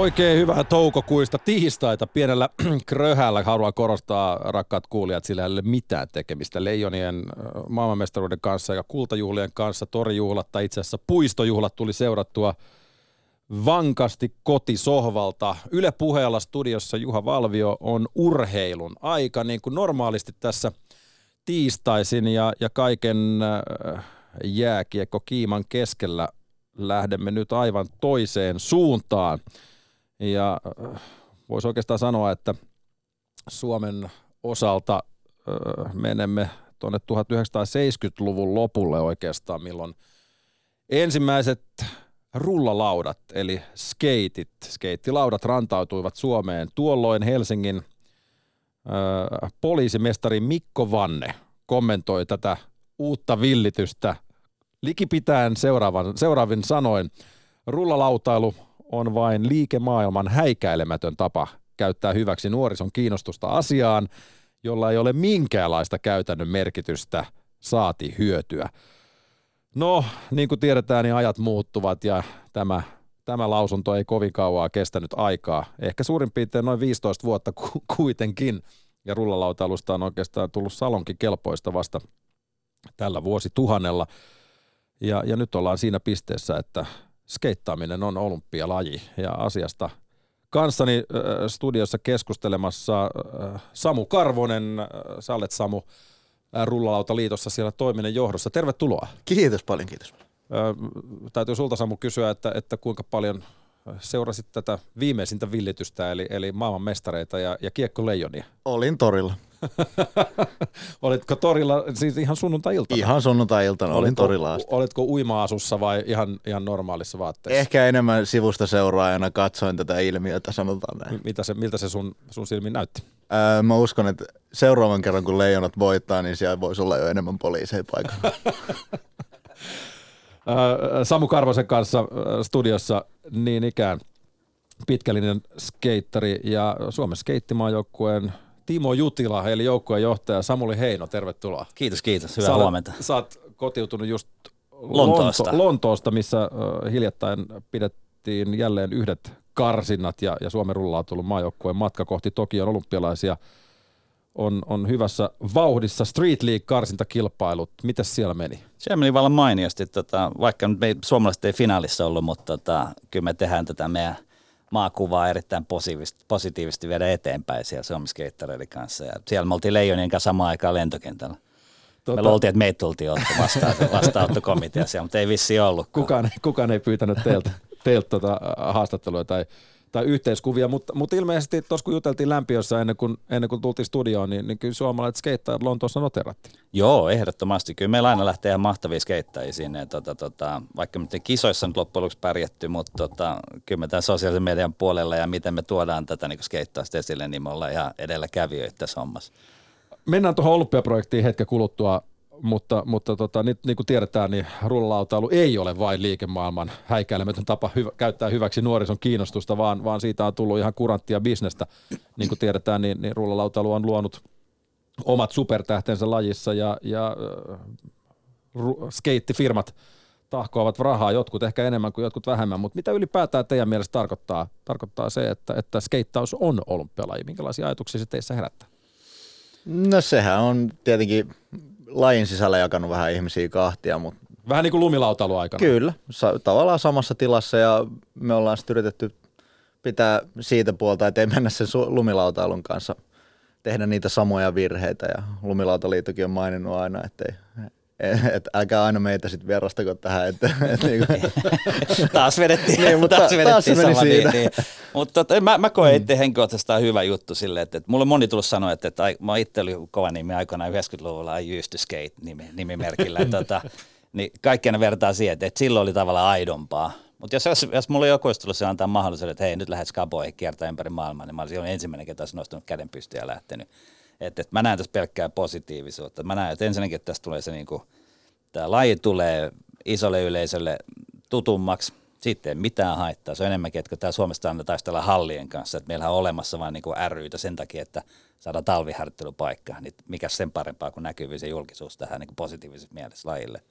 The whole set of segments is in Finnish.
Oikein hyvää toukokuista tiistaita pienellä kröhällä. Haluan korostaa, rakkaat kuulijat, sillä ei ole mitään tekemistä Leijonien maailmanmestaruuden kanssa ja kultajuhlien kanssa. Torijuhlat tai itse asiassa puistojuhlat tuli seurattua vankasti kotisohvalta. Yle puheella studiossa Juha Valvio on urheilun aika, niin kuin normaalisti tässä tiistaisin ja, ja kaiken jääkiekko kiiman keskellä lähdemme nyt aivan toiseen suuntaan. Ja äh, voisi oikeastaan sanoa, että Suomen osalta äh, menemme tuonne 1970-luvun lopulle oikeastaan, milloin ensimmäiset rullalaudat, eli skeitit, skeittilaudat rantautuivat Suomeen. Tuolloin Helsingin äh, poliisimestari Mikko Vanne kommentoi tätä uutta villitystä likipitäen seuraavan, seuraavin sanoin. Rullalautailu on vain liikemaailman häikäilemätön tapa käyttää hyväksi nuorison kiinnostusta asiaan, jolla ei ole minkäänlaista käytännön merkitystä saati hyötyä. No, niin kuin tiedetään, niin ajat muuttuvat ja tämä, tämä lausunto ei kovin kauaa kestänyt aikaa. Ehkä suurin piirtein noin 15 vuotta ku, kuitenkin. Ja rullalautailusta on oikeastaan tullut salonkin kelpoista vasta tällä vuosituhannella. Ja, ja nyt ollaan siinä pisteessä, että skeittaaminen on olympialaji ja asiasta kanssani studiossa keskustelemassa Samu Karvonen. Sä olet Samu Rullalautaliitossa siellä toiminnan johdossa. Tervetuloa. Kiitos paljon, kiitos. Täytyy sulta Samu kysyä, että, että kuinka paljon seurasit tätä viimeisintä villitystä, eli, eli maailman mestareita ja, ja kiekkoleijonia? Olin torilla. Olitko torilla siis ihan sunnuntai-iltana? Ihan sunnuntai-iltana, olin torilla asti. Olitko uima-asussa vai ihan, ihan normaalissa vaatteessa? Ehkä enemmän sivusta seuraajana katsoin tätä ilmiötä, sanotaan näin. Mitä se, miltä se sun, sun silmin näytti? Öö, mä uskon, että seuraavan kerran kun leijonat voittaa, niin siellä voisi olla jo enemmän poliiseja paikalla. Samu Karvosen kanssa studiossa niin ikään pitkällinen skeittari ja Suomen skeittimaajoukkueen Timo Jutila, eli joukkueen johtaja Samuli Heino, tervetuloa. Kiitos, kiitos. Hyvää sä huomenta. Sä oot kotiutunut just Lontoosta, Lonto, Lontoosta missä hiljattain pidettiin jälleen yhdet karsinnat ja, ja Suomen rulla on tullut maajoukkueen matka kohti Tokion olympialaisia on, on hyvässä vauhdissa. Street League-karsintakilpailut, miten siellä meni? Siellä meni vallan mainiosti, tota, vaikka me suomalaiset ei finaalissa ollut, mutta tota, kyllä me tehdään tätä meidän – maakuvaa erittäin positiivisesti, positiivisesti viedä eteenpäin siellä Suomi kanssa. Ja siellä me oltiin Leijonien kanssa samaan aikaan lentokentällä. Tota... Me luultiin, että meitä tultiin ottaa vastaan, vastaanottokomiteassa, mutta ei vissi ollut. Kukaan, kukaan ei pyytänyt teiltä, teiltä tuota haastattelua tai tai yhteiskuvia, mutta, mutta ilmeisesti tuossa kun juteltiin lämpiössä ennen kuin, ennen kuin tultiin studioon, niin, niin kyllä suomalaiset skeittajat Lontoossa noterattiin. Joo, ehdottomasti. Kyllä meillä aina lähtee ihan mahtavia skeittajia sinne. Tota, tota, vaikka me kisoissa nyt loppujen lopuksi pärjätty, mutta tota, kyllä me tämän sosiaalisen median puolella ja miten me tuodaan tätä niin skeittausta esille, niin me ollaan ihan edelläkävijöitä tässä hommassa. Mennään tuohon olympiaprojektiin hetken kuluttua mutta, mutta tota, nyt niin kuin tiedetään, niin rullalautailu ei ole vain liikemaailman häikäilemätön tapa hyvä, käyttää hyväksi nuorison kiinnostusta, vaan, vaan siitä on tullut ihan kuranttia bisnestä. Niin kuin tiedetään, niin, niin rullalautailu on luonut omat supertähtensä lajissa ja, ja äh, skeittifirmat tahkoavat rahaa, jotkut ehkä enemmän kuin jotkut vähemmän, mutta mitä ylipäätään teidän mielestä tarkoittaa, tarkoittaa se, että, että skeittaus on olympialaji? Minkälaisia ajatuksia se teissä herättää? No sehän on tietenkin lajin sisällä jakanut vähän ihmisiä kahtia, mutta Vähän niin kuin lumilautailu aikana. Kyllä, sa- tavallaan samassa tilassa ja me ollaan sitten yritetty pitää siitä puolta, että ei mennä sen su- lumilautailun kanssa tehdä niitä samoja virheitä ja Lumilautaliittokin on maininnut aina, että älkää aina meitä sitten vierastako tähän. Että, et niinku. taas vedettiin, niin, mutta taas vedettiin taas sama. Niin, siinä. Niin, niin. Mutta tota, mä, mä koen itse henkilökohtaisesti hyvä juttu silleen, että, että mulla on moni tullut sanoa, että, että mä itse olin kova nimi aikoinaan 90-luvulla I used to skate nimi, nimimerkillä. tota, niin kaikkea vertaa siihen, että, että silloin oli tavallaan aidompaa. Mutta jos, jos, jos mulla joku olisi tullut se antaa mahdollisuuden, että hei nyt lähdet skaboihin kiertää ympäri maailmaa, niin mä olisin ensimmäinen, ketä olisi nostanut käden pystyyn ja lähtenyt. Että, että mä näen tässä pelkkää positiivisuutta. Mä näen, että ensinnäkin että tässä tulee se niin kuin, tämä laji tulee isolle yleisölle tutummaksi. Sitten mitään haittaa. Se on enemmänkin, että tämä Suomesta aina taistella hallien kanssa, että meillä on olemassa vain niin ryitä sen takia, että saadaan talviharjoittelupaikka. Niin mikä sen parempaa kuin näkyvyys ja julkisuus tähän niin positiivisessa mielessä lajille.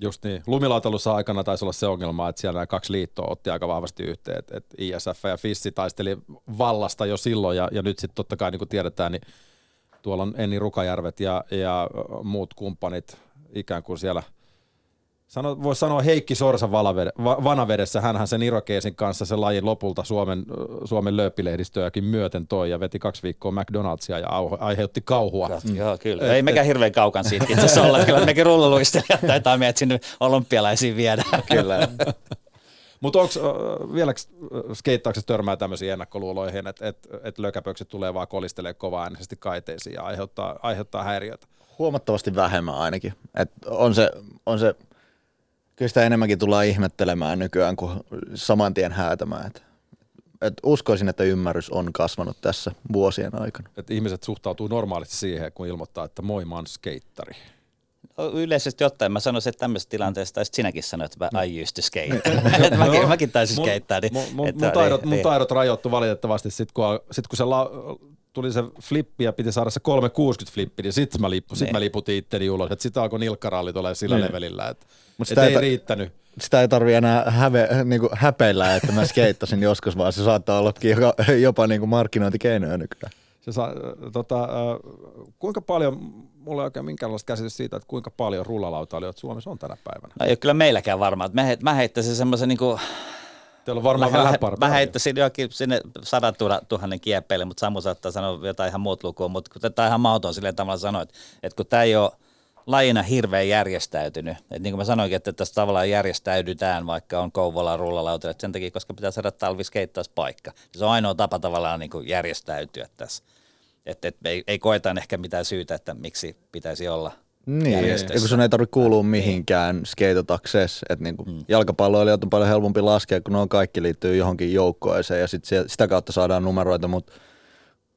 Just niin. Lumilautailussa aikana taisi olla se ongelma, että siellä nämä kaksi liittoa otti aika vahvasti yhteen, että ISF ja FISSI taisteli vallasta jo silloin ja, ja nyt sitten totta kai niin kuin tiedetään, niin tuolla on Enni Rukajärvet ja, ja muut kumppanit ikään kuin siellä – Sano, voisi sanoa Heikki Sorsa vanavedessä, hänhän sen Irokeesin kanssa sen lajin lopulta Suomen, Suomen lööppilehdistöäkin myöten toi ja veti kaksi viikkoa McDonald'sia ja aiheutti kauhua. Mm. Joo, kyllä. Et, Ei mekään hirveän kaukan siitä itse asiassa olla. Kyllä mekin rulluluistelijat taitaa meidät sinne olympialaisiin viedä. kyllä. Mutta onko vielä skeittauksessa törmää tämmöisiin ennakkoluuloihin, että et, et lökäpökset tulee vaan kolistelee kovaa äänisesti kaiteisiin ja aiheuttaa, aiheuttaa häiriötä? Huomattavasti vähemmän ainakin. Et on, se, on se kyllä sitä enemmänkin tullaan ihmettelemään nykyään kuin saman tien häätämään. Et, et uskoisin, että ymmärrys on kasvanut tässä vuosien aikana. Et ihmiset suhtautuu normaalisti siihen, kun ilmoittaa, että moi, mä oon skeittari. No, yleisesti ottaen mä sanoisin, että tämmöisessä tilanteessa taisit sinäkin sanoa, että mä I used to skate. Niin. mäkin, mäkin taisin skeittää. Niin, mun, mun, mun, taidot, mun niin. taidot rajoittu valitettavasti sit kun, sit kun se la, tuli se flippi ja piti saada se 360 flippi, niin sitten mä, lippu, sit mä niin. liputin itteni ulos. Sitten sitä alkoi nilkkaralli tulee sillä niin. levelillä, että Mut sitä et ei, ei riittänyt. Sitä ei tarvi enää häve, niin kuin häpeillä, että mä skeittasin joskus, vaan se saattaa olla jopa, jopa niin kuin markkinointikeinoja nykyään. Se saa, tota, kuinka paljon, mulla ei oikein minkäänlaista käsitys siitä, että kuinka paljon rullalautailijoita Suomessa on tänä päivänä? No ei ole kyllä meilläkään varmaan. Mä, heit, mä heittäisin semmoisen niin kuin Teillä on varmaan vähän Mä heittäisin jokin sinne sadan tuhannen kieppeille, mutta Samu saattaa sanoa jotain ihan muut lukua, mutta kun tämä ihan mauton silleen tavalla sanoit, että kun tämä ei ole lajina hirveän järjestäytynyt. Et niin kuin mä sanoinkin, että tässä tavallaan järjestäydytään, vaikka on Kouvola rullalautille, sen takia, koska pitää saada talviskeittauspaikka. Se on ainoa tapa tavallaan niin kuin järjestäytyä tässä. Et, et, ei, ei koeta ehkä mitään syytä, että miksi pitäisi olla niin, ja kun sun ei tarvitse kuulua mihinkään skeitotaksessa, että niinku hmm. jalkapalloilijat on paljon helpompi laskea, kun ne on kaikki liittyy johonkin joukkoeseen ja sit sitä kautta saadaan numeroita, mutta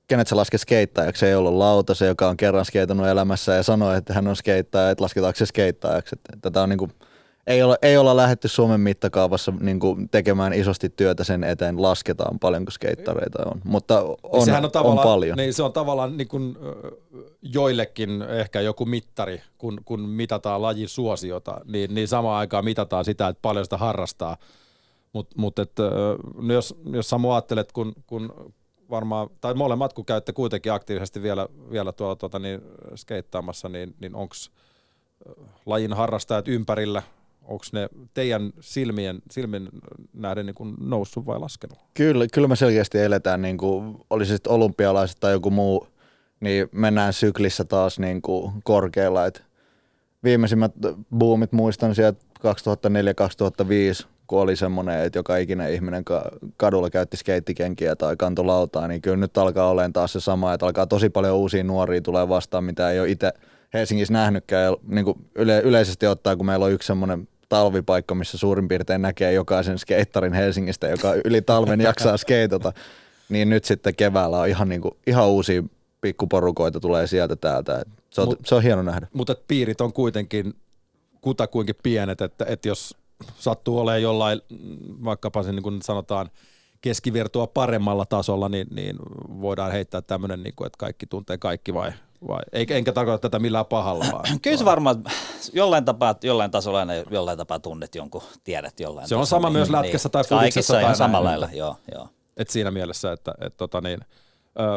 kenet sä lasket skeittajaksi, ei ollut lauta, se joka on kerran skeitannut elämässä ja sanoi, että hän on skeittaja, että lasketaanko se skeittajaksi. Tätä on niinku, ei, olla, ei olla lähdetty Suomen mitakaavassa niinku tekemään isosti työtä sen eteen, lasketaan paljonko skeittareita on, mutta on, Sehän on, on paljon. Niin se on tavallaan niin kuin, joillekin ehkä joku mittari, kun, kun mitataan lajin suosiota, niin, niin samaan aikaan mitataan sitä, että paljon sitä harrastaa. Mutta mut, mut jos, jos Samu ajattelet, kun, kun varmaan, tai molemmat kun käytte kuitenkin aktiivisesti vielä, vielä tuolla tuota, niin, skeittaamassa, niin, niin onko lajin harrastajat ympärillä, onko ne teidän silmien, silmien nähden niin kuin noussut vai laskenut? Kyllä, kyllä me selkeästi eletään, niin kuin, oli se sitten olympialaiset tai joku muu, niin mennään syklissä taas niin kuin korkealla. Et viimeisimmät boomit muistan sieltä 2004-2005, kun oli semmoinen, että joka ikinen ihminen kadulla käytti skeittikenkiä tai kantolautaa, niin kyllä nyt alkaa olemaan taas se sama, että alkaa tosi paljon uusia nuoria tulee vastaan, mitä ei ole itse Helsingissä nähnytkään. Ja niin kuin yle, yleisesti ottaa, kun meillä on yksi semmoinen talvipaikka, missä suurin piirtein näkee jokaisen skeittarin Helsingistä, joka yli talven jaksaa skeitota, niin nyt sitten keväällä on ihan, niin kuin, ihan uusia pikkuporukoita tulee sieltä täältä. Se on, Mut, se on hieno nähdä. Mutta piirit on kuitenkin kutakuinkin pienet, että, että jos sattuu olemaan jollain, vaikkapa se niin kuin sanotaan, keskivertoa paremmalla tasolla, niin, niin voidaan heittää tämmöinen, niin kuin, että kaikki tuntee kaikki vai, vai eikä, enkä tarkoita tätä millään pahalla. Vaan, Kyllä se varmaan jollain tapaa, jollain tasolla aina jollain tapaa tunnet jonkun, tiedät jollain Se on sama niin, myös lätkässä niin, tai fudiksessa. Kaikissa ihan samalla lailla, joo. joo. Et siinä mielessä, että et, tota niin,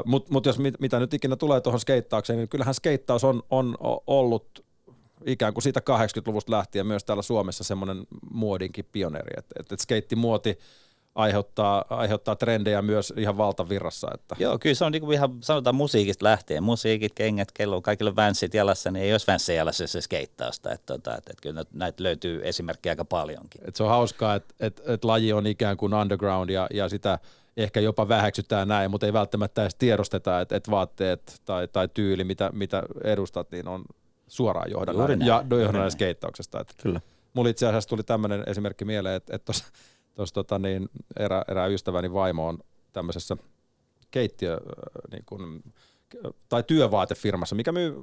mutta mut jos mit, mitä nyt ikinä tulee tuohon skeittaukseen, niin kyllähän skeittaus on, on ollut ikään kuin siitä 80-luvusta lähtien myös täällä Suomessa semmoinen muodinkin pioneeri, että et, et skeittimuoti aiheuttaa, aiheuttaa trendejä myös ihan valtavirrassa. Että. Joo, kyllä se on niin ihan sanotaan musiikista lähtien. Musiikit, kengät, kello, kaikille vänssit jalassa, niin ei olisi vänssejä jalassa se skeittausta. Että, että, että, että kyllä näitä löytyy esimerkkejä aika paljonkin. Et se on hauskaa, että, että, että laji on ikään kuin underground ja, ja sitä ehkä jopa väheksytään näin, mutta ei välttämättä edes tiedosteta, että, että vaatteet tai, tai tyyli, mitä, mitä edustat, niin on suoraan johdannainen, ja johdannainen skeittauksesta. Että Kyllä. Mulla itse asiassa tuli tämmöinen esimerkki mieleen, että, että tuossa tota niin, erä, erää ystäväni vaimo on tämmöisessä keittiö, niin kuin, tai työvaatefirmassa, mikä myy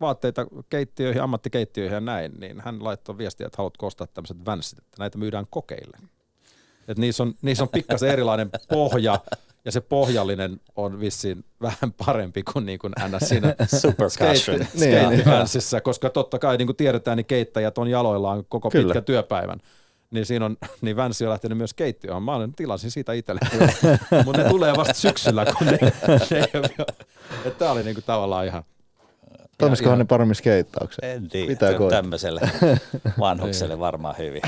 vaatteita keittiöihin, ammattikeittiöihin ja näin, niin hän laittoi viestiä, että haluat ostaa tämmöiset vänssit, että näitä myydään kokeille. että niissä on, niissä on pikkasen erilainen pohja, ja se pohjallinen on vissiin vähän parempi kuin, niin kuin NS siinä skate, niin, koska totta kai niin kuin tiedetään, niin keittäjät on jaloillaan koko Kyllä. pitkä työpäivän. Niin siinä on, niin Vänsi on lähtenyt myös keittiöön. Mä olen, tilasin siitä itselle. Mutta ne tulee vasta syksyllä, kun ne, ne Tämä oli niin kuin tavallaan ihan, Toimisikohan ne paremmin skeittaukseen? En tiedä, Pitää tämmöiselle vanhukselle varmaan hyvin.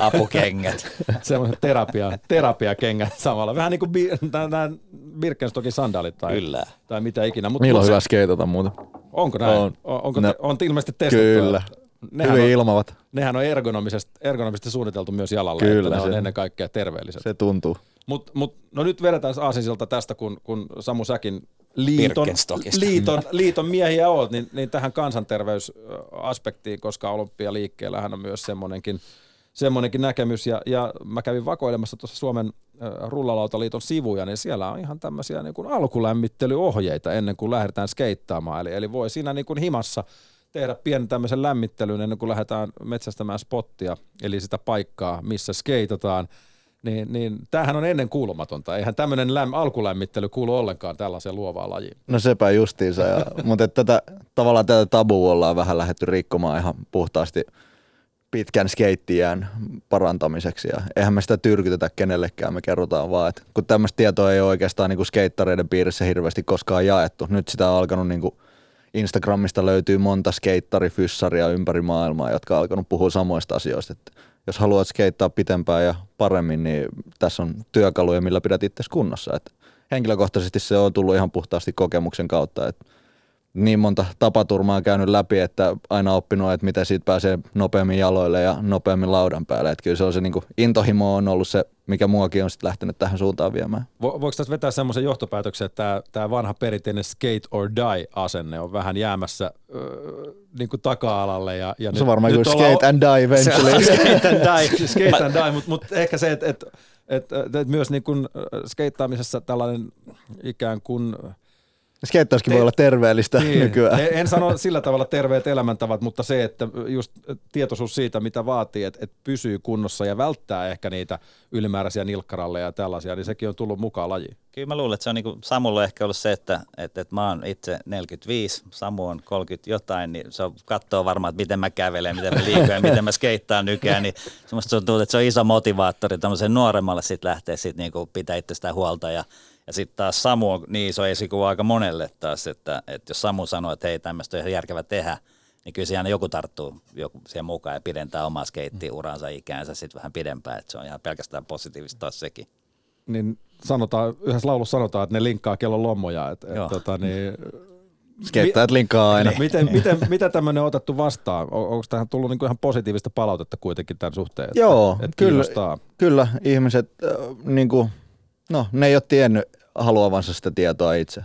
Apukengät. Semmoiset terapia, terapiakengät samalla. Vähän niin kuin nämä Birkenstockin sandaalit tai, Kyllä. tai mitä ikinä. Mut Milloin on hyvä skeitata muuta? Onko näin? On, onko ne, on ilmeisesti testattu? Kyllä. Nehän Hyvin on, ilmavat. Nehän on ergonomisesti, ergonomisesti suunniteltu myös jalalle, Kyllä, että ne se, on ennen kaikkea terveelliset. Se tuntuu. Mut, mut, no nyt vedetään aasinsilta tästä, kun, kun Samu Säkin liiton, liiton, liiton miehiä olet, niin, niin tähän kansanterveysaspektiin, koska olympialiikkeellähän on myös semmoinenkin, semmoinenkin näkemys. Ja, ja mä kävin vakoilemassa tuossa Suomen rullalautaliiton sivuja, niin siellä on ihan tämmöisiä niin kuin alkulämmittelyohjeita ennen kuin lähdetään skeittaamaan. Eli, eli voi siinä niin kuin himassa tehdä pienen tämmöisen lämmittelyn ennen kuin lähdetään metsästämään spottia, eli sitä paikkaa, missä skeitataan – niin, niin tämähän on ennen kuulumatonta. Eihän tämmöinen läm, alkulämmittely kuulu ollenkaan tällaiseen luovaan lajiin. No sepä justiinsa, ja, mutta tätä, tavallaan tätä tabua ollaan vähän lähdetty rikkomaan ihan puhtaasti pitkän skeittijään parantamiseksi ja eihän me sitä tyrkytetä kenellekään, me kerrotaan vaan, että kun tämmöistä tietoa ei oikeastaan niin kuin skeittareiden piirissä hirveästi koskaan jaettu. Nyt sitä on alkanut niin kuin Instagramista löytyy monta skeittarifyssaria ympäri maailmaa, jotka on alkanut puhua samoista asioista. Että jos haluat skeittaa pitempään ja paremmin, niin tässä on työkaluja, millä pidät itse kunnossa. Et henkilökohtaisesti se on tullut ihan puhtaasti kokemuksen kautta, että niin monta tapaturmaa käynyt läpi, että aina oppinut, että miten siitä pääsee nopeammin jaloille ja nopeammin laudan päälle. Että kyllä se on se niin kuin, intohimo on ollut se, mikä muakin on sitten lähtenyt tähän suuntaan viemään. Vo, voiko tässä vetää semmoisen johtopäätöksen, että tämä, tämä vanha perinteinen skate or die-asenne on vähän jäämässä äh, niin kuin taka-alalle? Ja, ja se on varmaan kuin skate and die eventually. skate and die, skate and die mutta mut ehkä se, että et, et, et, et myös niin kuin skeittaamisessa tällainen ikään kuin – Skeittauskin voi olla terveellistä niin. nykyään. En, en sano sillä tavalla terveet elämäntavat, mutta se, että just tietoisuus siitä, mitä vaatii, että, että pysyy kunnossa ja välttää ehkä niitä ylimääräisiä nilkkaralleja ja tällaisia, niin sekin on tullut mukaan lajiin. Kyllä mä luulen, että se on niin kuin Samulla ehkä ollut se, että, että, että mä oon itse 45, Samu on 30 jotain, niin se on katsoo varmaan, että miten mä kävelen, miten mä liikun ja miten mä skeittaan nykyään, niin semmoista tuntuu, että se on iso motivaattori tämmöisen nuoremmalle sitten lähteä sitten niin kuin pitää itsestään huolta ja ja sitten taas Samu on niin iso esikuva aika monelle taas, että, että jos Samu sanoo, että hei tämmöistä on ihan järkevä tehdä, niin kyllä siinä joku tarttuu joku siihen mukaan ja pidentää omaa skeittiuransa ikäänsä sitten vähän pidempään, että se on ihan pelkästään positiivista taas sekin. Niin sanotaan, yhdessä laulussa sanotaan, että ne linkkaa kellon lommoja, että, että tota, niin, Skeittäjät linkkaa aina. Miten, miten, mitä tämmöinen on otettu vastaan? Onko tähän tullut niinku ihan positiivista palautetta kuitenkin tämän suhteen? Että, Joo, että kyllä, kyllä ihmiset, äh, niinku, no ne ei ole tiennyt haluavansa sitä tietoa itse.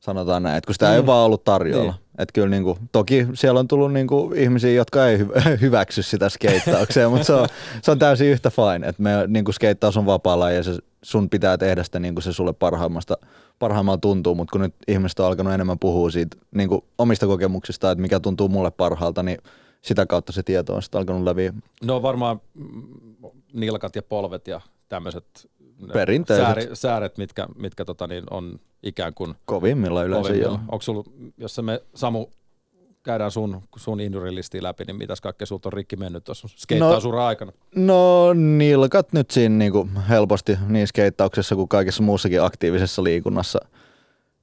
Sanotaan näin, että kun sitä mm. ei vaan ollut tarjolla. Niin. Että kyllä niin kuin, toki siellä on tullut niin kuin ihmisiä, jotka ei hyväksy sitä skeittaukseen, mutta se on, se on täysin yhtä fine. Että me, niin kuin skeittaus on vapaalla ja se, sun pitää tehdä sitä niin kuin se sulle parhaimmasta, parhaimmalla tuntuu, mutta kun nyt ihmiset on alkanut enemmän puhua siitä niin kuin omista kokemuksista, että mikä tuntuu mulle parhaalta, niin sitä kautta se tieto on sitten alkanut läpi. No varmaan nilkat ja polvet ja tämmöiset Perinteiset. Sääri, sääret, mitkä, mitkä tota, niin on ikään kuin... Kovimmilla yleensä kovimmilla. joo. Onko sulla, jos me Samu käydään sun, sun injury läpi, niin mitäs kaikkea sulta on rikki mennyt tuossa skeittausura no, aikana? No nilkat nyt siinä niinku helposti niin skeittauksessa kuin kaikessa muussakin aktiivisessa liikunnassa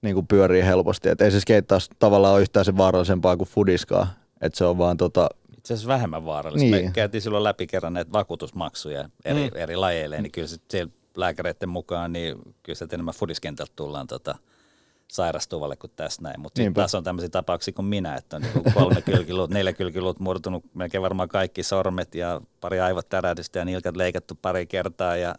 niin kuin pyörii helposti. Et ei se skeittaus tavallaan ole yhtään sen vaarallisempaa kuin fudiskaa. Et se on vaan tota, itse asiassa vähemmän vaarallista. Niin. Me käytiin silloin läpi kerran näitä vakuutusmaksuja eri, mm. eri lajeille, niin kyllä se siellä lääkäreiden mukaan, niin kyllä sieltä enemmän fudiskentältä tullaan tota, sairastuvalle kuin tässä näin. Mutta sitten taas on tämmöisiä tapauksia kuin minä, että on niin kolme kylkiluut, neljä kylkiluut murtunut melkein varmaan kaikki sormet ja pari aivot tärähdystä ja nilkat leikattu pari kertaa ja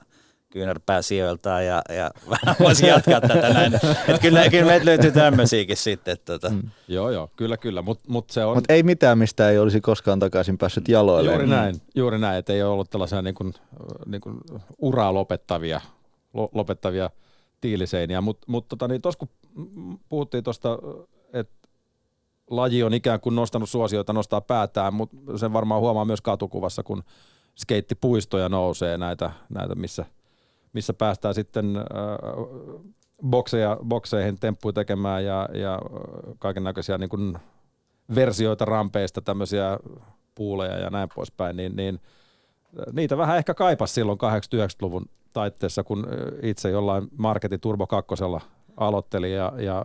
kyynärpää sijoiltaan ja, ja voisin jatkaa tätä näin. Että kyllä, kyllä meitä löytyy tämmöisiäkin sitten. Että, tota. mm. Joo, joo, kyllä, kyllä. Mutta mut se on... Mut ei mitään, mistä ei olisi koskaan takaisin päässyt jaloille. Juuri näin, juuri näin, että ei ole ollut tällaisia niin kuin, niin kuin uraa lopettavia, lopettavia tiiliseiniä. Mutta mut, tota, niin kun puhuttiin tuosta, että laji on ikään kuin nostanut suosioita, nostaa päätään, mutta sen varmaan huomaa myös katukuvassa, kun skeittipuistoja nousee, näitä, näitä missä, missä päästään sitten äh, bokseja, bokseihin temppuja tekemään ja, ja kaiken näköisiä niin versioita rampeista, tämmöisiä puuleja ja näin poispäin, niin, niin niitä vähän ehkä kaipas silloin 80-90-luvun taitteessa, kun itse jollain Marketin Turbo 2 aloitteli ja, ja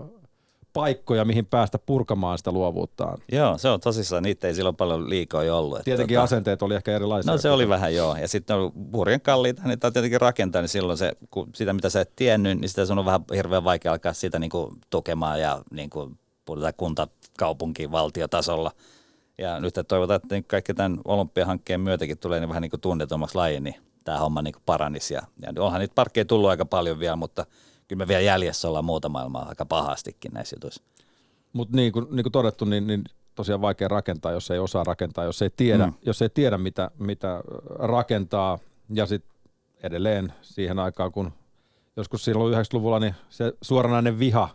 paikkoja, mihin päästä purkamaan sitä luovuuttaan. Joo, se on tosissaan, niitä ei silloin paljon liikaa jo ollut. Tietenkin tota, asenteet oli ehkä erilaisia. No se oli vähän joo, ja sitten on hurjan kalliita, niin tämä tietenkin rakentaa, niin silloin se, kun sitä mitä sä et tiennyt, niin sitä sun on vähän hirveän vaikea alkaa sitä niin kuin tukemaan ja niin kuin puhutaan kunta, kaupunki, valtiotasolla. Ja nyt toivotaan, että kaikki tämän olympiahankkeen myötäkin tulee niin vähän niin kuin tunnetummaksi laji, niin tämä homma niin kuin paranisi. Ja, ja onhan niitä parkkeja tullut aika paljon vielä, mutta kyllä me vielä jäljessä ollaan muuta maailmaa aika pahastikin näissä jutuissa. Mutta niin kuin, niin kuin todettu, niin, niin tosiaan vaikea rakentaa, jos ei osaa rakentaa, jos ei tiedä, mm. jos ei tiedä mitä, mitä rakentaa. Ja sitten edelleen siihen aikaan, kun joskus silloin 90-luvulla, niin se suoranainen viha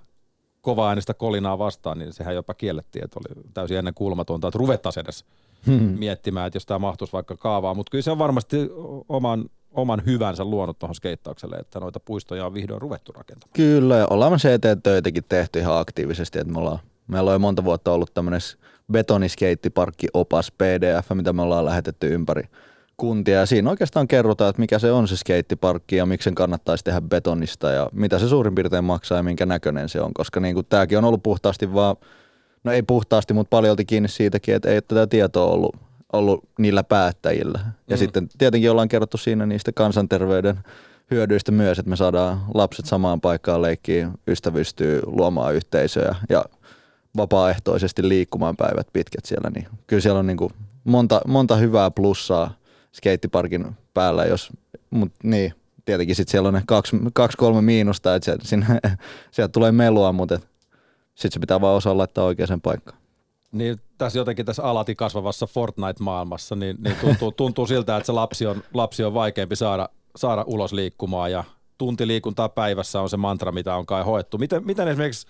kova äänestä kolinaa vastaan, niin sehän jopa kiellettiin, että oli täysin ennen kuulumatonta, että ruvettaisiin edes hmm. miettimään, että jos tämä mahtuisi vaikka kaavaa. Mutta kyllä se on varmasti oman, oman hyvänsä luonut tuohon skeittaukselle, että noita puistoja on vihdoin ruvettu rakentamaan. Kyllä, ja ollaan me CT-töitäkin tehty ihan aktiivisesti, että me ollaan, meillä on monta vuotta ollut tämmöinen betoniskeittiparkki opas PDF, mitä me ollaan lähetetty ympäri kuntia ja siinä oikeastaan kerrotaan, että mikä se on se skeittiparkki ja miksi sen kannattaisi tehdä betonista ja mitä se suurin piirtein maksaa ja minkä näköinen se on, koska niin kuin tämäkin on ollut puhtaasti vaan, no ei puhtaasti, mutta paljolti kiinni siitäkin, että ei tätä tietoa ollut, ollut niillä päättäjillä. Ja mm. sitten tietenkin ollaan kerrottu siinä niistä kansanterveyden hyödyistä myös, että me saadaan lapset samaan paikkaan leikkiin, ystävystyy, luomaan yhteisöjä ja vapaaehtoisesti liikkumaan päivät pitkät siellä, niin kyllä siellä on niin kuin monta, monta hyvää plussaa skeittiparkin päällä, jos, mut niin, tietenkin sitten siellä on ne kaksi, kaksi kolme miinusta, että sieltä, sinne, sieltä tulee melua, mutta sitten se pitää vaan osaa laittaa oikeaan paikkaan. Niin tässä jotenkin tässä alati kasvavassa Fortnite-maailmassa, niin, niin tuntuu, tuntuu siltä, että se lapsi on, lapsi on vaikeampi saada, saada ulos liikkumaan ja tunti liikuntaa päivässä on se mantra, mitä on kai hoettu. Miten, miten esimerkiksi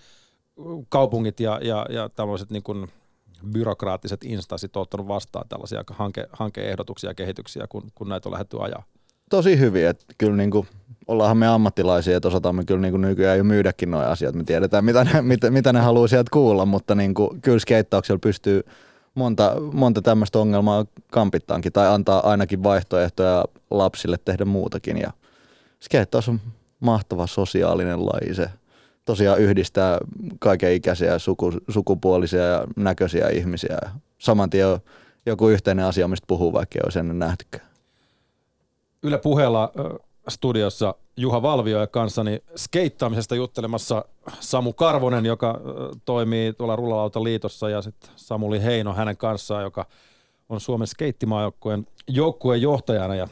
kaupungit ja, ja, ja tämmöiset niin kuin byrokraattiset instanssit ottanut vastaan tällaisia hanke, hankeehdotuksia ja kehityksiä, kun, kun näitä on lähdetty ajaa? Tosi hyvin, että kyllä niin kuin, ollaanhan me ammattilaisia, että osataan me kyllä niin kuin nykyään jo myydäkin nuo asiat. Me tiedetään, mitä ne, mitä, mitä ne haluaa sieltä kuulla, mutta niin kuin, kyllä skeittauksella pystyy monta, monta tämmöistä ongelmaa kampittaankin tai antaa ainakin vaihtoehtoja lapsille tehdä muutakin. Ja skeittaus on mahtava sosiaalinen laji. Se tosiaan yhdistää kaiken ikäisiä, suku, sukupuolisia ja näköisiä ihmisiä. Saman tien joku yhteinen asia, mistä puhuu, vaikka ei olisi ennen nähtykään. Yle puheella studiossa Juha Valvio ja kanssani skeittaamisesta juttelemassa Samu Karvonen, joka toimii tuolla Rullalautaliitossa ja sitten Samuli Heino hänen kanssaan, joka on Suomen skeittimaajoukkueen joukkueen johtajana ja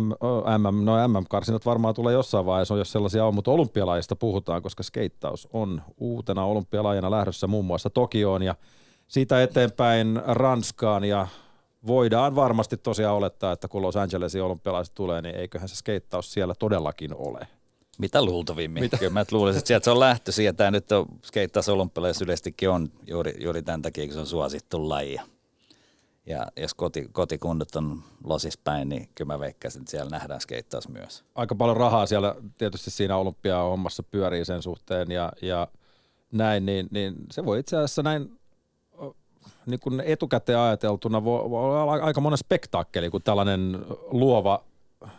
MM, no MM-karsinat varmaan tulee jossain vaiheessa, jos sellaisia on, mutta olympialajista puhutaan, koska skeittaus on uutena olympialajina lähdössä muun muassa Tokioon ja siitä eteenpäin Ranskaan ja voidaan varmasti tosiaan olettaa, että kun Los Angelesin olympialaiset tulee, niin eiköhän se skeittaus siellä todellakin ole. Mitä luultavimmin? Mitä? Kyllä mä luulisin, että sieltä se on lähtö. Sieltä nyt on skeittaus olympialaiset yleisestikin on juuri, juuri tämän takia, kun se on suosittu laji. Ja jos koti, kotikunnat on losis päin, niin kyllä mä veikkaisin, että siellä nähdään skeittaus myös. Aika paljon rahaa siellä tietysti siinä olympia-hommassa pyörii sen suhteen ja, ja näin, niin, niin se voi itse asiassa näin niin kuin etukäteen ajateltuna voi, voi olla aika monen spektaakkeli, kun tällainen luova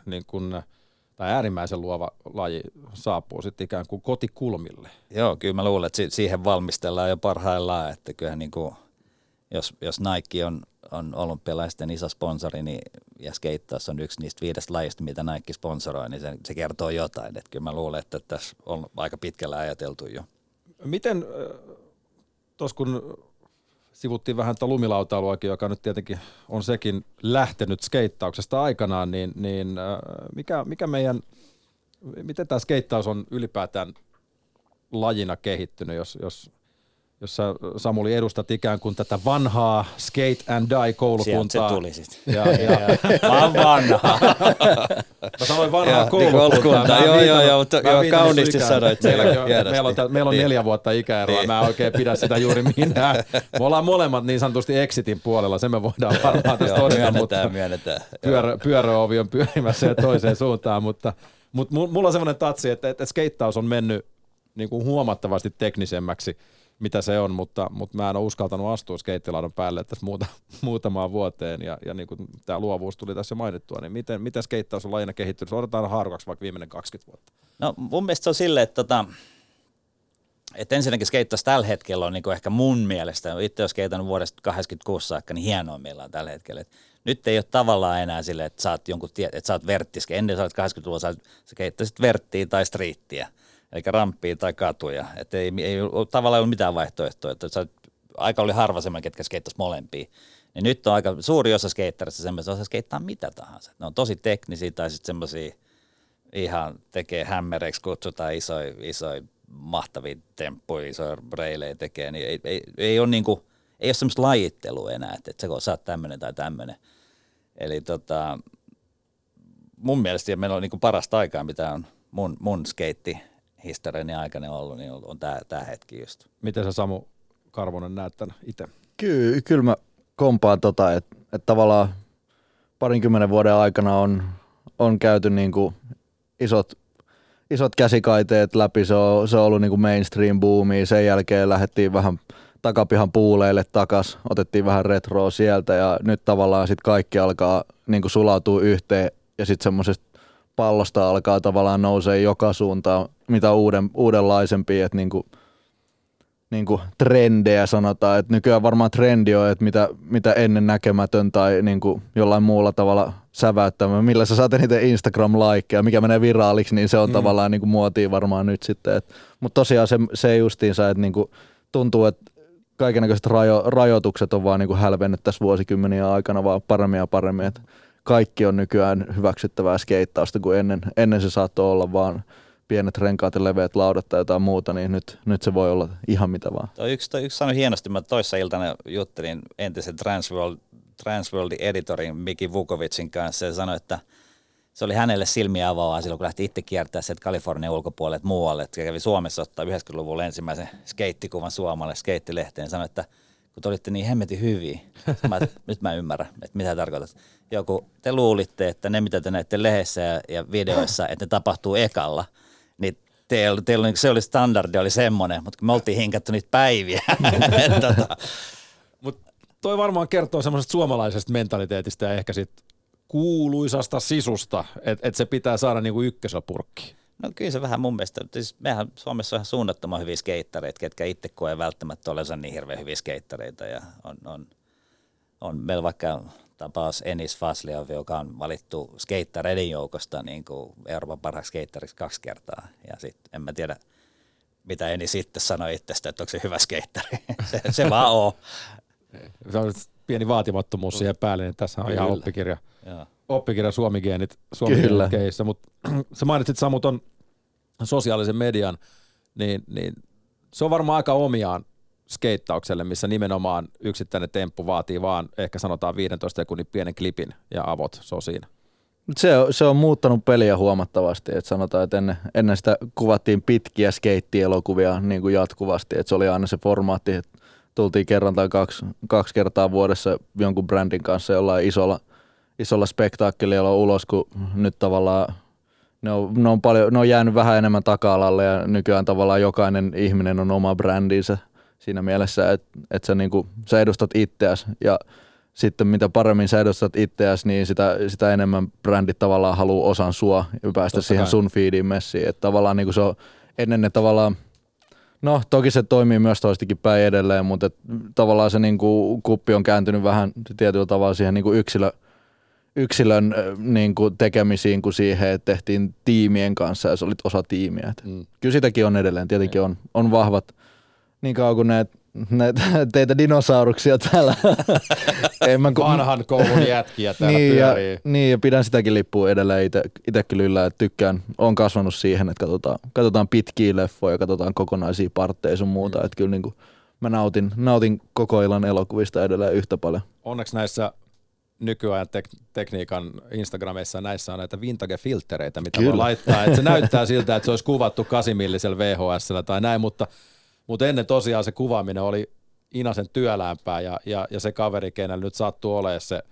niin kuin, tai äärimmäisen luova laji saapuu sitten ikään kuin kotikulmille. Joo, kyllä mä luulen, että siihen valmistellaan jo parhaillaan, että kyllähän niin kuin, jos, jos Nike on on olympialaisten iso sponsori, niin, ja skeittaus on yksi niistä viidestä lajista, mitä Nike sponsoroi, niin se, se kertoo jotain. Että kyllä mä luulen, että tässä on aika pitkällä ajateltu jo. Miten, tuossa kun sivuttiin vähän tuota lumilautailuakin, joka nyt tietenkin on sekin lähtenyt skeittauksesta aikanaan, niin, niin mikä, mikä meidän, miten tämä skeittaus on ylipäätään lajina kehittynyt, jos, jos jossa Samuli edustat ikään kuin tätä vanhaa Skate and Die koulukuntaa. Sieltä se tuli sitten. Ja, ja, Vaan vanha. Mä sanoin vanhaa koulukuntaa. Joo, joo, joo, mutta joo, kauniisti sanoit. Meillä, meillä on, meillä on niin. neljä vuotta ikäeroa, niin. mä en oikein pidä sitä juuri minä. Me ollaan molemmat niin sanotusti exitin puolella, sen me voidaan varmaan tästä todeta, mutta myönnetään. Pyörä, pyöröovi on pyörimässä ja toiseen suuntaan, mutta, mutta mulla on semmoinen tatsi, että, että skeittaus on mennyt niin kuin huomattavasti teknisemmäksi mitä se on, mutta, mutta mä en ole uskaltanut astua skeittilaudun päälle tässä muuta, muutamaan vuoteen, ja, ja niin kuin tämä luovuus tuli tässä mainittua, niin miten, miten skeittaus on lajina kehittynyt? Odotetaan haarukaksi vaikka viimeinen 20 vuotta. No mun mielestä se on silleen, että tota, että ensinnäkin skeittaus tällä hetkellä on niin kuin ehkä mun mielestä, itse olen skeitannut vuodesta 86 saakka, niin hienoimmillaan tällä hetkellä. Et nyt ei ole tavallaan enää silleen, että sä oot jonkun, että sä oot verttiske. Ennen sä olet 80-luvulla, sä, sä keittäisit verttiä tai striittiä eli ramppia tai katuja. Että ei, ei, tavallaan ollut mitään vaihtoehtoa. Että aika oli harva semmoinen, ketkä skeittasi molempia. Niin nyt on aika suuri osa skeittarista semmoisia, osa skeittaa mitä tahansa. Ne on tosi teknisiä tai sitten semmoisia ihan tekee hämmereiksi kutsutaan isoja, isoja mahtavia temppuja, isoja reilejä tekee, niin ei, ei, ei ole niinku, ei ole semmoista lajittelua enää, että, että sä oot tämmöinen tai tämmöinen. Eli tota, mun mielestä meillä on niinku parasta aikaa, mitä on mun, mun skeitti historiani aikana ollut, niin on tämä, tämä hetki just. Miten sä Samu Karvonen näet tämän itse? Kyllä, kyllä mä kompaan tota, että, että tavallaan parinkymmenen vuoden aikana on, on käyty niin kuin isot, isot käsikaiteet läpi, se on, se on ollut niin kuin mainstream boomi, sen jälkeen lähdettiin vähän takapihan puuleille takas, otettiin vähän retroa sieltä ja nyt tavallaan sitten kaikki alkaa niin kuin sulautua yhteen ja sitten semmoisesta pallosta alkaa tavallaan nousee joka suuntaan mitä uuden, uudenlaisempia, että niinku, niinku trendejä sanotaan, että nykyään varmaan trendi on, että mitä, mitä ennen näkemätön tai niinku jollain muulla tavalla säväyttämä, millä sä saat eniten Instagram-likeja, mikä menee viraaliksi, niin se on mm. tavallaan niinku muotia varmaan nyt sitten. Mutta tosiaan se, se justiinsa, että niinku tuntuu, että kaikenlaiset rajo, rajoitukset on vaan niinku hälvennyt tässä vuosikymmeniä aikana vaan paremmin ja paremmin. Et kaikki on nykyään hyväksyttävää skeittausta, kun ennen, ennen se saattoi olla vaan pienet renkaat ja leveät laudat tai jotain muuta, niin nyt, nyt se voi olla ihan mitä vaan. Toi yksi, toi yksi sanoi hienosti, mä toissa iltana juttelin entisen Transworld, Transworldin editorin Miki Vukovicin kanssa ja sanoi, että se oli hänelle silmiä avaavaa silloin, kun lähti itse kiertää sieltä Kalifornian ulkopuolelle muualle. Että kävi Suomessa ottaa 90-luvulla ensimmäisen skeittikuvan Suomalle skeittilehteen. Sanoi, että kun te olitte niin hemmetin hyviä. Mä, nyt mä ymmärrän, että mitä tarkoitat. Joku, te luulitte, että ne mitä te näette lehdessä ja, ja videoissa, että ne tapahtuu ekalla – niin teillä, teillä se oli standardi, oli semmoinen, mutta me oltiin hinkattu niitä päiviä. tota. Mut toi varmaan kertoo semmoisesta suomalaisesta mentaliteetistä ja ehkä sitten kuuluisasta sisusta, että et se pitää saada niinku ykkösapurkki. No kyllä se vähän mun mielestä, siis mehän Suomessa on ihan suunnattoman hyviä skeittareita, ketkä itse koe välttämättä olevansa niin hirveän hyviä skeittareita ja on, on, on meillä vaikka tapaus Enis Fasliov, joka on valittu skeittareiden joukosta niin kuin Euroopan parhaaksi skeittariksi kaksi kertaa. Ja sitten en mä tiedä, mitä Enis sitten sanoi itsestä, että onko se hyvä skeittari. se, se vaan on. Se on pieni vaatimattomuus siihen päälle, niin tässä on Kyllä. ihan oppikirja. Joo. Oppikirja Suomi-geenit, suomi keissä, mutta sä mainitsit Samu ton sosiaalisen median, niin, niin se on varmaan aika omiaan skeittaukselle, missä nimenomaan yksittäinen temppu vaatii vaan ehkä sanotaan 15 sekunnin pienen klipin ja avot, siinä. Se on, se on muuttanut peliä huomattavasti, että sanotaan, että ennen, ennen sitä kuvattiin pitkiä skeittielokuvia niin kuin jatkuvasti, että se oli aina se formaatti, että tultiin kerran tai kaksi, kaksi kertaa vuodessa jonkun brändin kanssa jollain isolla, isolla spektaakkelilla ulos, kun nyt tavallaan ne on, ne on, paljon, ne on jäänyt vähän enemmän taka-alalle ja nykyään tavallaan jokainen ihminen on oma brändinsä – siinä mielessä, että, että sä, niin kuin, sä edustat itseäsi ja sitten mitä paremmin sä edustat itseäsi, niin sitä, sitä enemmän brändit tavallaan haluaa osan sua ja päästä Totta siihen kai. sun feediin messiin. Että tavallaan niin kuin se on ennen ne tavallaan, no toki se toimii myös toistikin päin edelleen, mutta et, tavallaan se niin kuin, kuppi on kääntynyt vähän tietyllä tavalla siihen niin kuin yksilö, yksilön niin kuin tekemisiin kuin siihen, että tehtiin tiimien kanssa ja se olit osa tiimiä. mm. Kyllä sitäkin on edelleen, tietenkin on, on vahvat – niin kauan kuin näet, näet teitä dinosauruksia täällä. en mä, kun... Vanhan koulun jätkiä täällä niin, ja, niin, ja pidän sitäkin lippua edelleen ite, itsekin yllä, että tykkään, on kasvanut siihen, että katsotaan, katsotaan pitkiä leffoja, katsotaan kokonaisia partteja sun muuta, mm. että kyllä niin kuin, mä nautin, nautin koko illan elokuvista edelleen yhtä paljon. Onneksi näissä nykyajan tek- tekniikan Instagramissa näissä on näitä vintage-filtereitä, mitä Kyllä. voi laittaa. Että se näyttää siltä, että se olisi kuvattu 8 millisellä VHS tai näin, mutta, mutta ennen tosiaan se kuvaaminen oli Inasen työlämpää ja, ja, ja se kaveri, kenellä nyt sattuu olemaan se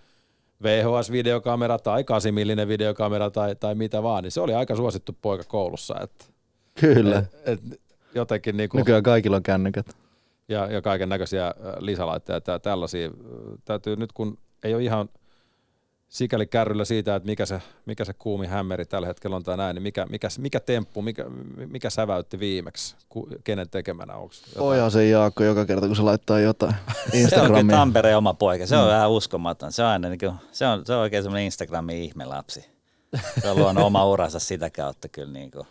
VHS-videokamera tai 8 millinen videokamera tai, tai mitä vaan, niin se oli aika suosittu poika koulussa. Että, Kyllä. Et, et, jotenkin niin kuin, Nykyään kaikilla on kännykät. Ja, ja kaiken näköisiä lisälaitteita ja tällaisia. Täytyy nyt, kun ei ole ihan – sikäli kärryllä siitä, että mikä se, mikä se kuumi hämmeri tällä hetkellä on tai näin, niin mikä, mikä, mikä temppu, mikä, mikä säväytti viimeksi, kenen tekemänä onko? Oja se Jaakko joka kerta, kun se laittaa jotain Instagramiin. se on Tampereen oma poika, se on mm. vähän uskomaton. Se on, aina, niin kuin, se on, se on oikein semmoinen Instagramin ihmelapsi. Se on luonut oma uransa sitä kautta kyllä niin kuin.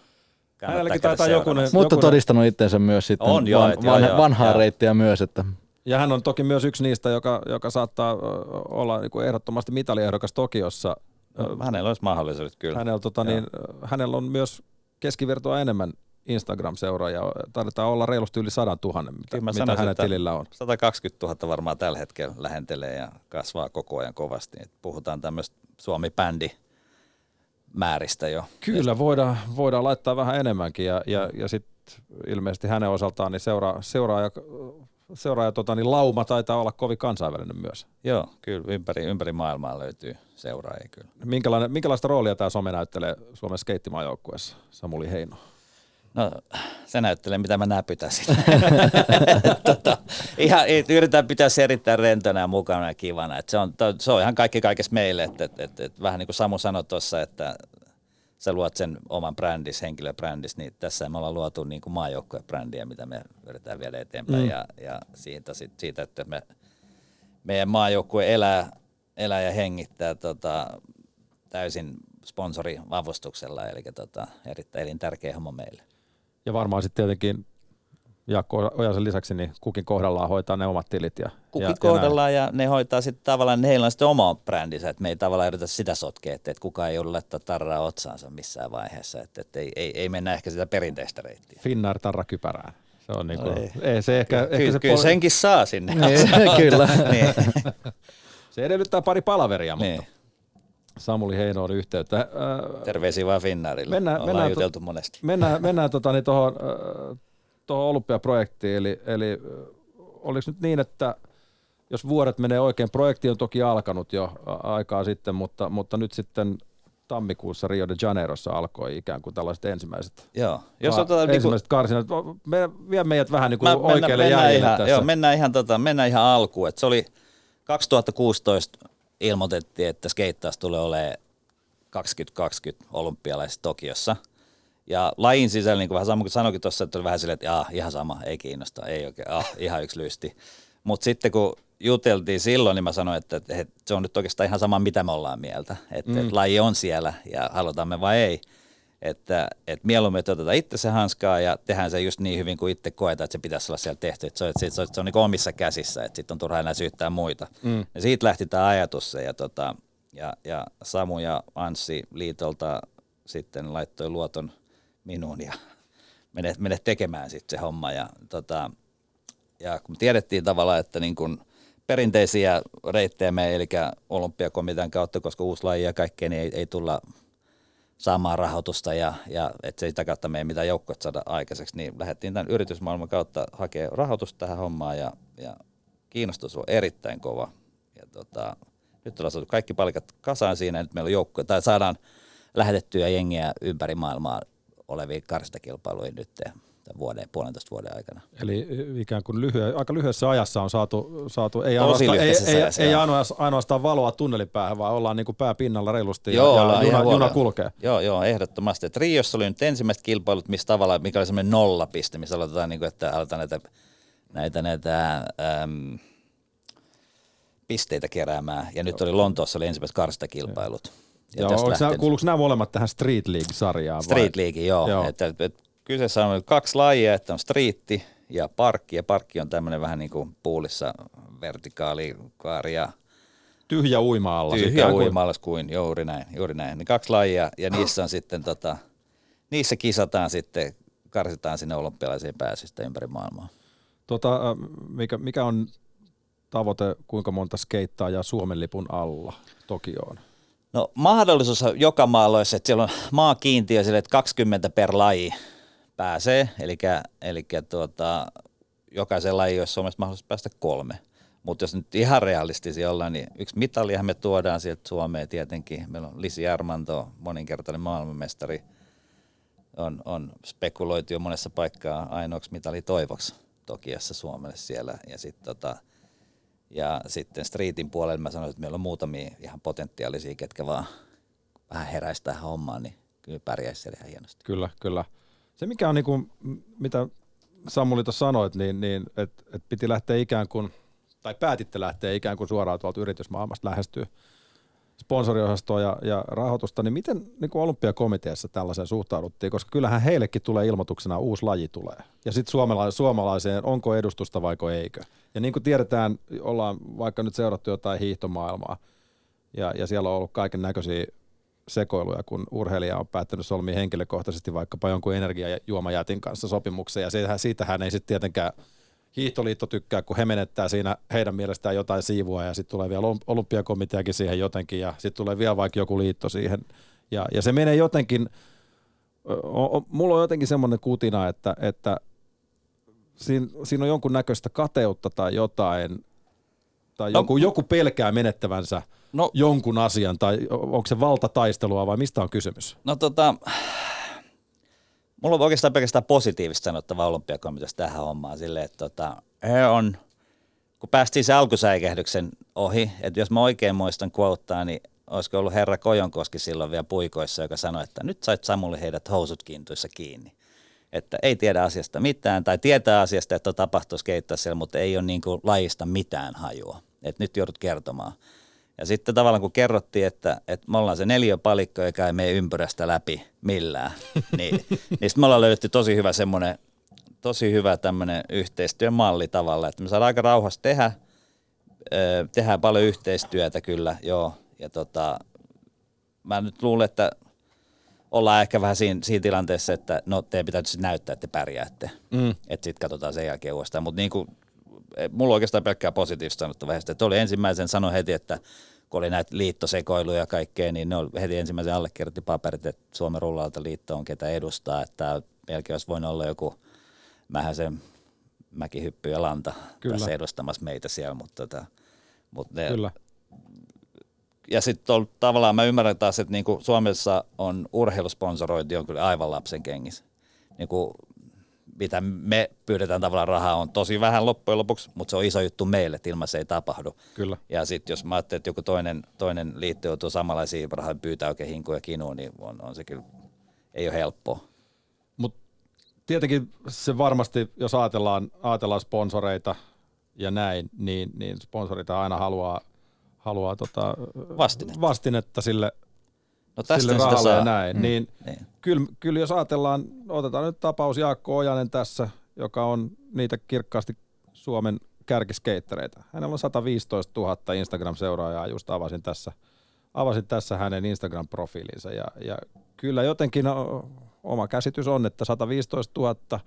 Hänelläkin taitaa jokunen, Mutta jokunen... todistanut itsensä myös sitten on, joo, van, joo, joo, vanhaa joo. reittiä myös, että ja hän on toki myös yksi niistä, joka, joka saattaa olla niin kuin ehdottomasti mitaliehdokas Tokiossa. No, hänellä olisi mahdollisuudet kyllä. Hänellä, tota, niin, hänellä on myös keskivertoa enemmän Instagram-seuraajia. Taidetaan olla reilusti yli 100 000, mitä, mitä sanoisin, hänen tilillä on. 120 000 varmaan tällä hetkellä lähentelee ja kasvaa koko ajan kovasti. Et puhutaan tämmöistä Suomi-bändi määristä jo. Kyllä, voidaan, voidaan laittaa vähän enemmänkin ja, ja, ja sitten ilmeisesti hänen osaltaan niin seuraa, seuraaja seuraaja tota, niin lauma taitaa olla kovin kansainvälinen myös. Joo, kyllä ympäri, ympäri maailmaa löytyy seuraajia kyllä. Minkälainen, minkälaista roolia tämä some näyttelee Suomen skeittimaajoukkueessa, Samuli Heino? No se näyttelee, mitä mä näpytäisin. tota, ihan, yritetään pitää se erittäin rentona ja mukana ja kivana. Et se, on, se on ihan kaikki kaikessa meille. Et, et, et, et, vähän niin kuin Samu sanoi tuossa, että sä luot sen oman brändis, henkilöbrändis, niin tässä me ollaan luotu niin kuin maajoukkuebrändiä, mitä me yritetään viedä eteenpäin. Mm. Ja, ja siitä, siitä, että me, meidän maajoukkue elää, elää ja hengittää tota, täysin sponsoriavustuksella, eli tota, erittäin elintärkeä homma meille. Ja varmaan sitten tietenkin Jaakko Ojasen lisäksi niin kukin kohdallaan hoitaa ne omat tilit. Ja, kukin ja, kohdallaan ja, ja ne hoitaa sitten tavallaan, heillä on sitten oma brändinsä, että me ei tavallaan yritä sitä sotkea, että, että kukaan ei joudu laittaa tarraa otsaansa missään vaiheessa, että, että ei, ei, ei mennä ehkä sitä perinteistä reittiä. Finnair tarra kypärään. Se on niinku, ei. ei. se ehkä, Ky- ehkä se kyllä pol- senkin saa sinne. Niin, kyllä. niin. Se edellyttää pari palaveria, mutta niin. Samuli Heinoon yhteyttä. Äh, Terveisiä vaan Finnairille. Mennään, mennään, juteltu monesti. Mennään, mennään tota, niin äh, tuohon olympiaprojektiin, eli, eli oliko nyt niin, että jos vuodet menee oikein, projekti on toki alkanut jo aikaa sitten, mutta, mutta nyt sitten tammikuussa Rio de Janeirossa alkoi ikään kuin tällaiset ensimmäiset, joo. Jos otetaan, ensimmäiset niin karsinat. Me, vie meidät vähän niin kuin oikealle mennään, mennään ihan, tässä. Joo, mennään ihan, tota, mennään ihan alkuun. Et se oli 2016 ilmoitettiin, että skeittaus tulee olemaan 2020 olympialaisessa Tokiossa – ja lajin sisällä, niin kuin vähän sama kuin sanoikin tuossa, että oli vähän silleen, että ah, ihan sama, ei kiinnosta, ei oikein, ah, ihan yksi lysti. Mutta sitten kun juteltiin silloin, niin mä sanoin, että, että, että se on nyt oikeastaan ihan sama, mitä me ollaan mieltä. Että, mm. että laji on siellä ja halutaan me vai ei. Että, että mieluummin otetaan itse se hanskaa ja tehdään se just niin hyvin kuin itse koetaan, että se pitäisi olla siellä tehty. Että se, on, että se, on, se on niin omissa käsissä, että sitten on turha enää syyttää muita. Mm. Ja siitä lähti tämä ajatus ja, tota, ja, ja Samu ja Anssi liitolta sitten laittoi luoton minuun ja mene, mene tekemään sitten se homma. Ja, tota, ja kun tiedettiin tavallaan, että niin kun perinteisiä reittejä me, eli olympiakomitean kautta, koska uusi laji ja kaikkea, niin ei, ei tulla saamaan rahoitusta ja, ja että sitä kautta me ei mitään joukkoja saada aikaiseksi, niin lähdettiin tämän yritysmaailman kautta hakemaan rahoitusta tähän hommaan ja, ja kiinnostus on erittäin kova. Ja tota, nyt ollaan saatu kaikki palikat kasaan siinä, nyt meillä on joukko, tai saadaan lähetettyä jengiä ympäri maailmaa olevia karstakilpailuja nyt vuoden, puolentoista vuoden aikana. Eli ikään kuin lyhyen, aika lyhyessä ajassa on saatu, saatu ei, ainoastaan, ei, ei, ei ainoastaan valoa tunnelin päähän, vaan ollaan niin kuin pää pinnalla reilusti joo, ja, ja juna, juna, kulkee. Joo, joo, ehdottomasti. Et Riossa oli nyt ensimmäiset kilpailut, missä tavallaan, mikä oli semmoinen nollapiste, missä aloitetaan, niin kuin, että aletaan näitä, näitä, näitä äm, pisteitä keräämään. Ja nyt oli Lontoossa oli ensimmäiset karstakilpailut. Joo ja joo, nämä, kuuluuko nämä molemmat tähän Street League-sarjaan? Street vai? League, joo. joo. Että, että, että kyseessä on kaksi lajia, että on striitti ja parkki. Ja parkki on tämmöinen vähän niin kuin puulissa vertikaalikaari ja Tyhjä uima-alla. Tyhjä uima kuin, juuri näin, juuri näin. Niin kaksi lajia ja niissä on sitten tota, niissä kisataan sitten, karsitaan sinne olympialaisiin pääsystä ympäri maailmaa Tota, mikä, mikä on tavoite, kuinka monta skeittaa ja Suomen lipun alla Tokioon? No mahdollisuus joka maalla olisi, että siellä on maakiintiö sille, että 20 per laji pääsee, eli, eli tuota, jokaisen laji olisi Suomessa mahdollisuus päästä kolme. Mutta jos nyt ihan realistisia ollaan, niin yksi mitalihan me tuodaan sieltä Suomeen tietenkin. Meillä on Lisi Armanto, moninkertainen maailmanmestari. On, on spekuloitu jo monessa paikkaa ainoaksi mitali toivoksi Tokiassa Suomelle siellä. Ja, sit, tota, ja sitten Streetin puolella mä sanoin, että meillä on muutamia ihan potentiaalisia, ketkä vaan vähän heräisi tähän hommaan, niin kyllä pärjäisi siellä ihan hienosti. Kyllä, kyllä. Se mikä on, niin kuin, mitä Samuli tuossa sanoit, niin, niin että et piti lähteä ikään kuin – tai päätitte lähteä ikään kuin suoraan tuolta yritysmaailmasta lähestyä sponsoriosastoa ja, ja rahoitusta, niin miten niin kuin olympiakomiteassa tällaiseen suhtauduttiin, koska kyllähän heillekin tulee ilmoituksena uusi laji tulee. Ja sitten suomala- suomalaiseen, onko edustusta vaiko eikö. Ja niin kuin tiedetään, ollaan vaikka nyt seurattu jotain hiihtomaailmaa, ja, ja siellä on ollut kaiken näköisiä sekoiluja, kun urheilija on päättänyt solmia henkilökohtaisesti vaikkapa jonkun energiajuomajätin kanssa sopimuksen, ja siitähän, siitähän ei sitten tietenkään – hiihtoliitto tykkää, kun he menettää siinä heidän mielestään jotain siivua ja sitten tulee vielä olympiakomiteakin siihen jotenkin ja sitten tulee vielä vaikka joku liitto siihen. Ja, ja se menee jotenkin, o, o, mulla on jotenkin semmoinen kutina, että, että siinä, siinä on jonkun näköistä kateutta tai jotain, tai no, joku, joku pelkää menettävänsä no, jonkun asian, tai onko se valtataistelua vai mistä on kysymys? No tota, Mulla on oikeastaan pelkästään positiivista sanottavaa olympiakomiteasta tähän hommaan silleen, että tota, he on, kun päästiin se alkusäikehdyksen ohi, että jos mä oikein muistan quotea, niin olisiko ollut herra Kojonkoski silloin vielä puikoissa, joka sanoi, että nyt sait Samuli heidät housut kintuissa kiinni. Että ei tiedä asiasta mitään, tai tietää asiasta, että tapahtuisi keittää siellä, mutta ei ole niin kuin lajista mitään hajua. Että nyt joudut kertomaan. Ja sitten tavallaan kun kerrottiin, että, että me ollaan se palikko, joka ei mene ympyrästä läpi millään, niin, niin sitten me ollaan löydetty tosi hyvä semmoinen, tosi hyvä tämmöinen yhteistyömalli tavalla, että me saadaan aika rauhassa tehdä, tehdään paljon yhteistyötä kyllä, joo, ja tota, mä nyt luulen, että ollaan ehkä vähän siinä, siinä tilanteessa, että no teidän pitää nyt näyttää, että te pärjäätte, mm. että sitten katsotaan sen jälkeen uudestaan, mutta niin kuin mulla on oikeastaan pelkkää positiivista sanottavaa. Että oli ensimmäisen, sanoi heti, että kun oli näitä liittosekoiluja ja kaikkea, niin ne oli heti ensimmäisen allekirjoitti paperit, että Suomen rullalta liitto on ketä edustaa, että melkein olisi voinut olla joku vähän se mäkihyppy ja lanta kyllä. tässä edustamassa meitä siellä, mutta, tota, mutta ne, kyllä. Ja sitten tavallaan mä ymmärrän taas, että niinku Suomessa on urheilusponsorointi on kyllä aivan lapsen kengissä. Niinku mitä me pyydetään tavallaan rahaa, on tosi vähän loppujen lopuksi, mutta se on iso juttu meille, että ilman se ei tapahdu. Kyllä. Ja sitten jos mä ajattelen, että joku toinen, toinen liitto joutuu samanlaisia rahaa pyytää oikein hinkuja ja kinuun, niin on, on se kyllä, ei ole helppoa. Mutta tietenkin se varmasti, jos ajatellaan, ajatellaan sponsoreita ja näin, niin, niin sponsoreita aina haluaa, haluaa tota, vastinetta. vastinetta sille no tästä sille rahalle ja näin. Mm, niin, niin. Kyllä, kyllä jos ajatellaan, otetaan nyt tapaus Jaakko Ojanen tässä, joka on niitä kirkkaasti Suomen kärkiskeittereitä. Hänellä on 115 000 Instagram-seuraajaa, just avasin tässä, avasin tässä hänen Instagram-profiilinsa. Ja, ja kyllä jotenkin no, oma käsitys on, että 115 000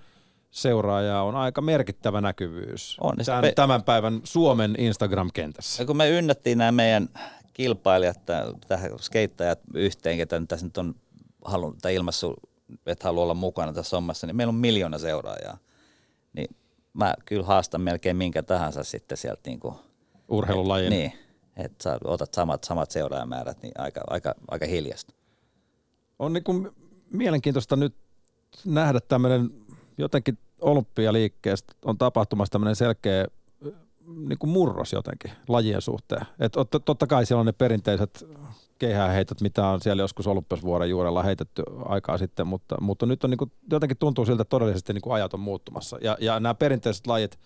seuraajaa on aika merkittävä näkyvyys on, tämän, me... tämän päivän Suomen Instagram-kentässä. Ja kun me ynnättiin nämä meidän kilpailijat, tähän skeittajat yhteen, ketä tässä nyt on halunnut, tai ilmassu, että haluaa olla mukana tässä hommassa, niin meillä on miljoona seuraajaa. Niin mä kyllä haastan melkein minkä tahansa sitten sieltä niin kuin, urheilulajin. niin, että sä otat samat, samat seuraajamäärät, niin aika, aika, aika hiljasta. On niin kuin mielenkiintoista nyt nähdä tämmöinen jotenkin olympialiikkeestä on tapahtumassa tämmöinen selkeä niin kuin murros jotenkin lajien suhteen. Et totta kai siellä on ne perinteiset keihääheitot, mitä on siellä joskus olympiasvuoren juurella heitetty aikaa sitten, mutta, mutta nyt on niin kuin, jotenkin tuntuu siltä, että todellisesti niin kuin ajat on muuttumassa. Ja, ja nämä perinteiset lajit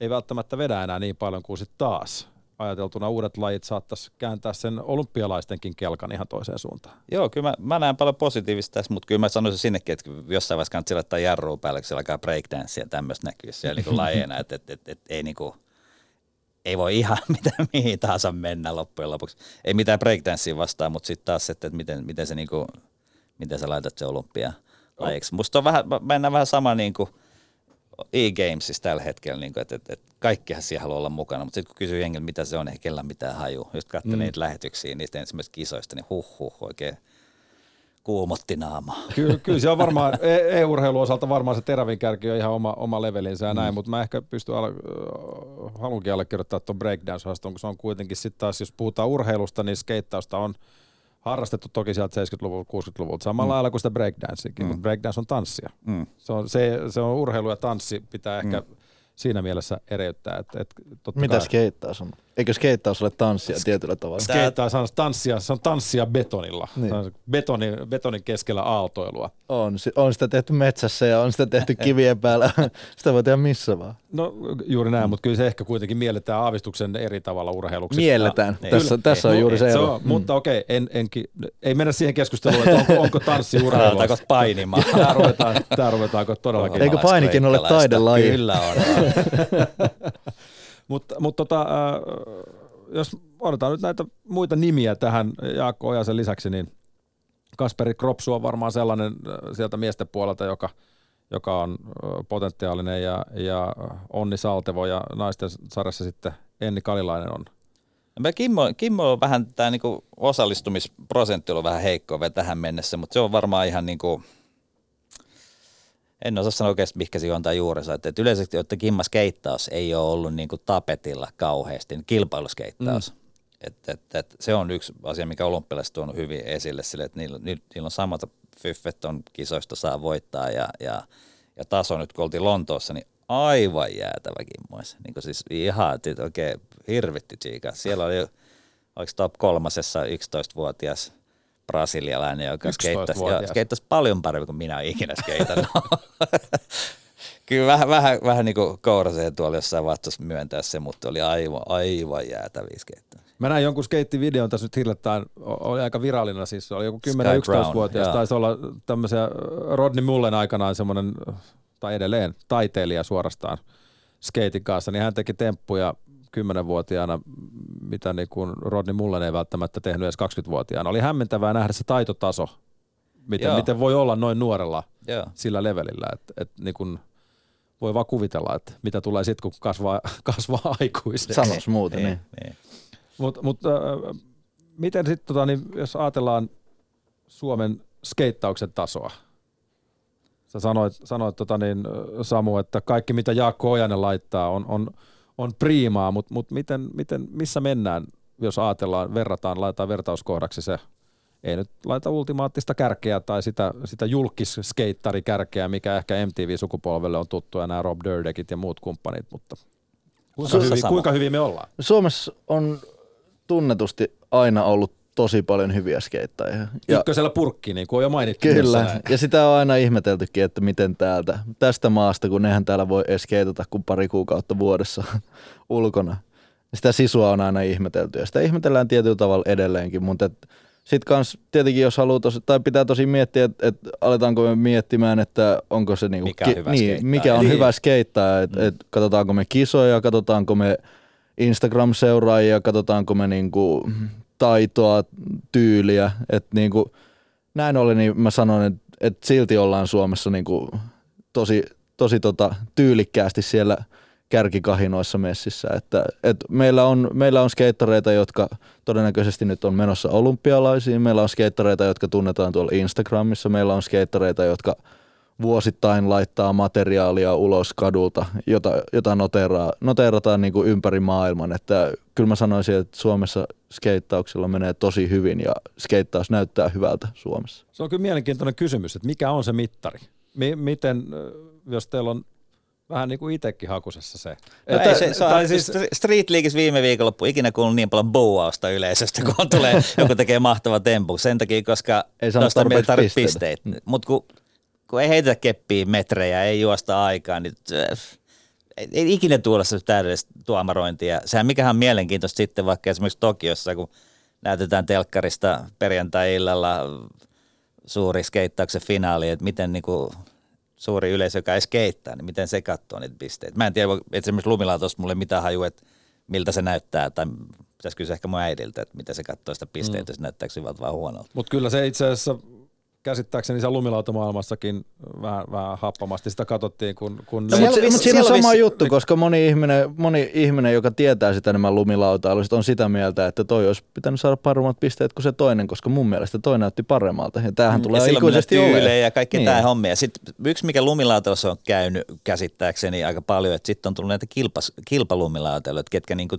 ei välttämättä vedä enää niin paljon kuin sitten taas ajateltuna uudet lajit saattaisi kääntää sen olympialaistenkin kelkan ihan toiseen suuntaan. Joo, kyllä mä, mä näen paljon positiivista tässä, mutta kyllä mä sanoisin sinnekin, että jossain vaiheessa kannattaa laittaa jarrua päälle, kun siellä alkaa breakdance ja tämmöistä näkyy siellä niin lajeina, että et, et, et, ei niin kuin, ei voi ihan mitä mihin tahansa mennä loppujen lopuksi. Ei mitään breakdancea vastaan, mutta sitten taas, että, että miten, miten, se niinku, miten sä laitat se olympia lajiksi. Musta on vähän, mennään vähän sama niin kuin e-gamesissa tällä hetkellä, niin kuin, että, että, että kaikkihan siellä haluaa olla mukana, mutta sitten kun kysyy jengiltä, mitä se on, ei kellään mitään haju. Just katsoin mm. niitä lähetyksiä niistä ensimmäisistä kisoista, niin huh huh, oikein kuumotti naamaa. Kyllä, kyllä se on varmaan, e- e-urheilun osalta varmaan se terävin kärki on ihan oma, oma levelinsä ja näin, mm. mutta mä ehkä pystyn, alle, haluankin allekirjoittaa tuon breakdance-osaston, kun se on kuitenkin sitten taas, jos puhutaan urheilusta, niin skeittausta on harrastettu toki sieltä 70-luvulta, 60-luvulta, samalla mm. lailla kuin sitä breakdanceakin, mm. mutta breakdance on tanssia. Mm. Se, on, se, se on urheilu ja tanssi, pitää ehkä mm. siinä mielessä ereyttää. Että, että Mitä skeittaus on? Eikö skeittaus ole tanssia tietyllä tavalla? Skeittaus on tanssia, se on tanssia betonilla. Niin. Se on betonin, betonin keskellä aaltoilua. On, on sitä tehty metsässä ja on sitä tehty kivien päällä. sitä voi tehdä missä vaan. No juuri näin, mm. mutta kyllä se ehkä kuitenkin mielletään aavistuksen eri tavalla urheiluksi. Mielletään. Ja, tässä, kyllä, tässä on juuri se ero. On, mm. Mutta okei, okay, en, enki, ei mennä siihen keskusteluun, että onko, onko tanssi urheilu. Aletaanko painimaan? Tämä ruvetaan, tämä ruvetaanko todellakin. Eikö painikin ole taidelaji? Kyllä on. Mutta mut tota, äh, jos odotetaan nyt näitä muita nimiä tähän Jaakko Ojasen lisäksi, niin Kasperi Kropsu on varmaan sellainen äh, sieltä miesten puolelta, joka, joka on äh, potentiaalinen ja, ja Onni Saltevo ja naisten sarjassa sitten Enni Kalilainen on. Kimmo, Kimmo on vähän, tämä niinku osallistumisprosentti on vähän heikko vielä tähän mennessä, mutta se on varmaan ihan niinku, en osaa sanoa oikeasti, mikä se juontaa juurensa. Että, että yleisesti että kimmaskeittaus ei ole ollut niin kuin tapetilla kauheasti, niin kilpailuskeittaus. Mm. Et, et, et, se on yksi asia, mikä olympialaiset on hyvin esille, sille, että niillä, niillä on samat fyffet on kisoista saa voittaa ja, ja, ja taso nyt, kun oltiin Lontoossa, niin aivan jäätävä kimmoissa. Niin siis ihan, että oikein hirvitti tsiika. Siellä oli, oliko top kolmasessa 11-vuotias brasilialainen, joka skeittasi, skeittasi paljon paremmin kuin minä ikinä skeitannut. Kyllä vähän, vähän, vähän niin kuin kourasee tuolla jossain vaiheessa myöntää se, mutta oli aivan, aivan jäätäviä skeittejä. Mä näin jonkun skeittivideon tässä nyt hiljattain, oli aika virallinen, siis. Oli joku 10-11-vuotias, taisi olla tämmöisiä Rodney Mullen aikanaan semmoinen, tai edelleen taiteilija suorastaan skeitin kanssa, niin hän teki temppuja 10-vuotiaana, mitä niin kuin Rodney Mullen ei välttämättä tehnyt edes 20-vuotiaana. Oli hämmentävää nähdä se taitotaso, miten, miten voi olla noin nuorella Joo. sillä levelillä, että, että niin kuin voi vaan kuvitella, että mitä tulee sitten, kun kasvaa, kasvaa aikuiseksi. Sanois muuta, niin. niin. niin. Mutta mut, äh, miten sitten, tota, niin, jos ajatellaan Suomen skeittauksen tasoa, Sä sanoit, sanoit tota niin, Samu, että kaikki mitä Jaakko Ojanen laittaa on, on on priimaa, mutta mut miten, miten, missä mennään, jos ajatellaan, verrataan, laitetaan vertauskohdaksi se, ei nyt laita ultimaattista kärkeä tai sitä, sitä julkisskeittari-kärkeä, mikä ehkä MTV-sukupolvelle on tuttu ja nämä Rob Dyrdekit ja muut kumppanit, mutta kuinka, hyvin, kuinka hyvin me ollaan? Suomessa on tunnetusti aina ollut tosi paljon hyviä skeittäjiä. Ja, Ykkösellä purkki, niin kuin on jo mainittu. Kyllä, ja sitä on aina ihmeteltykin, että miten täältä, tästä maasta, kun nehän täällä voi eskeitata kuin pari kuukautta vuodessa ulkona. Sitä sisua on aina ihmetelty, ja sitä ihmetellään tietyllä tavalla edelleenkin, mutta sitten kans tietenkin, jos haluaa tosi, tai pitää tosi miettiä, että et aletaanko me miettimään, että onko se niinku, mikä, ki, hyvä niin, mikä on niin. hyvä skeittää, että mm. et katsotaanko me kisoja, katsotaanko me Instagram-seuraajia, katsotaanko me niinku taitoa, tyyliä. Että niin kuin, näin ollen niin mä sanon, että, että silti ollaan Suomessa niin kuin tosi, tosi tota, tyylikkäästi siellä kärkikahinoissa messissä. Että, että meillä, on, meillä on skeittareita, jotka todennäköisesti nyt on menossa olympialaisiin. Meillä on skeittareita, jotka tunnetaan tuolla Instagramissa. Meillä on skeittareita, jotka – vuosittain laittaa materiaalia ulos kadulta, jota, jota noteraa, noteerataan niin kuin ympäri maailman. Että kyllä mä sanoisin, että Suomessa skeittauksella menee tosi hyvin ja skeittaus näyttää hyvältä Suomessa. Se on kyllä mielenkiintoinen kysymys, että mikä on se mittari? M- miten, jos teillä on vähän niin kuin itsekin hakusessa se. No että, se, se tai siis, Street Leagueissa viime viikonloppu ikinä kuullut niin paljon bouausta yleisöstä, kun tulee, joku tekee mahtava tempu. Sen takia, koska ei tuosta meidän tarvitse pisteitä. pisteitä. Mutta kun kun ei heitetä keppiä metrejä, ei juosta aikaa, niin äh, ei, ei ikinä tuolla se täydellistä tuomarointia. Sehän mikähän on mielenkiintoista sitten vaikka esimerkiksi Tokiossa, kun näytetään telkkarista perjantai-illalla suuri skeittauksen finaali, että miten niin kuin suuri yleisö, joka ei skeittää, niin miten se katsoo niitä pisteitä. Mä en tiedä, että esimerkiksi lumilaatosta mulle mitään haju, että miltä se näyttää, tai pitäisi kysyä ehkä mun äidiltä, että miten se katsoo sitä pisteitä, mm. se näyttääkö hyvältä vai huonolta. Mutta kyllä se itse asiassa käsittääkseni siellä lumilautamaailmassakin vähän, vähän happamasti sitä katsottiin, kun... kun no, mutta, mutta siinä on sama vissi... juttu, koska moni ihminen, moni ihminen, joka tietää sitä enemmän lumilautailusta, on sitä mieltä, että toi olisi pitänyt saada paremmat pisteet kuin se toinen, koska mun mielestä toi näytti paremmalta. Ja tämähän tulee ja ikuisesti olemaan. ja kaikki niin. tämä hommi. Ja sitten yksi, mikä lumilautailussa on käynyt käsittääkseni aika paljon, että sitten on tullut näitä kilpas, kilpalumilautailuja, ketkä niinku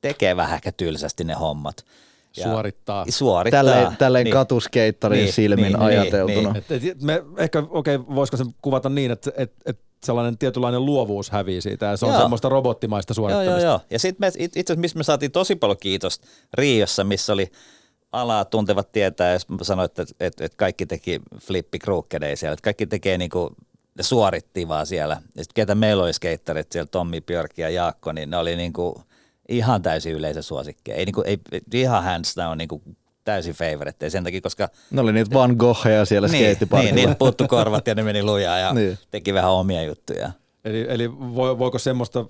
tekee vähän ehkä tylsästi ne hommat suorittaa. suorittaa. Tälleen, tälleen niin. katuskeittorin niin, silmin niin, niin ajateltuna. Niin, niin. Et, et me ehkä, okei, okay, voisiko se kuvata niin, että et, et sellainen tietynlainen luovuus hävii siitä ja se on joo. semmoista robottimaista suorittamista. Joo, joo, joo. Ja sitten itse asiassa, missä me saatiin tosi paljon kiitosta Riossa, missä oli alaa tuntevat tietää, jos sanoin, että, että, että kaikki teki flippi siellä, että kaikki tekee niin kuin, ne suoritti vaan siellä. Ja sitten ketä meillä oli skeittarit siellä, Tommi, Björk ja Jaakko, niin ne oli niin kuin – ihan täysin yleisösuosikkeja. Ei, niinku, ei, ihan hands down niinku, täysin favorite. Sen takia, koska... Ne oli niitä Van Goghia siellä niin, Niin, niin puuttu korvat ja ne meni lujaa ja niin. teki vähän omia juttuja. Eli, eli voiko semmoista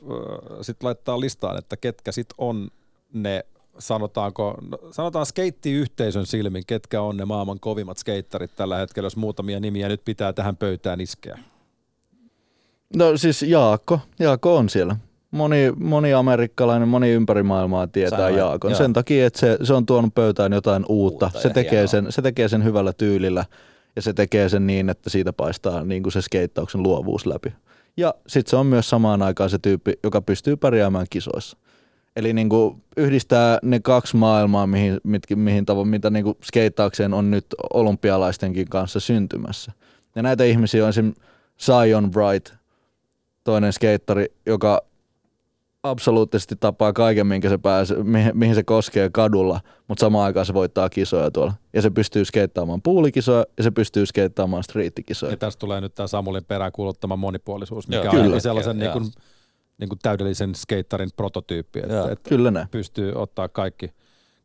sitten laittaa listaan, että ketkä sitten on ne sanotaanko, no, sanotaan skeittiyhteisön silmin, ketkä on ne maailman kovimmat skeittarit tällä hetkellä, jos muutamia nimiä nyt pitää tähän pöytään iskeä? No siis Jaakko, Jaakko on siellä moni, moni amerikkalainen, moni ympäri maailmaa tietää Sain, Jaakon. Joo. Sen takia, että se, se on tuonut pöytään jotain uutta. uutta se, tekee sen, se tekee sen hyvällä tyylillä ja se tekee sen niin, että siitä paistaa niin kuin se skeittauksen luovuus läpi. Ja sitten se on myös samaan aikaan se tyyppi, joka pystyy pärjäämään kisoissa. Eli niin kuin yhdistää ne kaksi maailmaa, mihin, mit, mihin tavo, mitä niin kuin skeittaukseen on nyt olympialaistenkin kanssa syntymässä. Ja näitä ihmisiä on esimerkiksi Zion Bright, toinen skeittari, joka absoluuttisesti tapaa kaiken, minkä se pääsee, mihin, mihin se koskee kadulla, mutta samaan aikaan se voittaa kisoja tuolla. Ja se pystyy skeittaamaan puulikisoja ja se pystyy skeittaamaan striittikisoja. Ja tästä tulee nyt tämä Samulin peräänkuuluttama monipuolisuus, mikä Joo, on kyllä. sellaisen niin kuin, niin kuin täydellisen skeittarin prototyyppi, että, että kyllä ne. pystyy ottaa kaikki,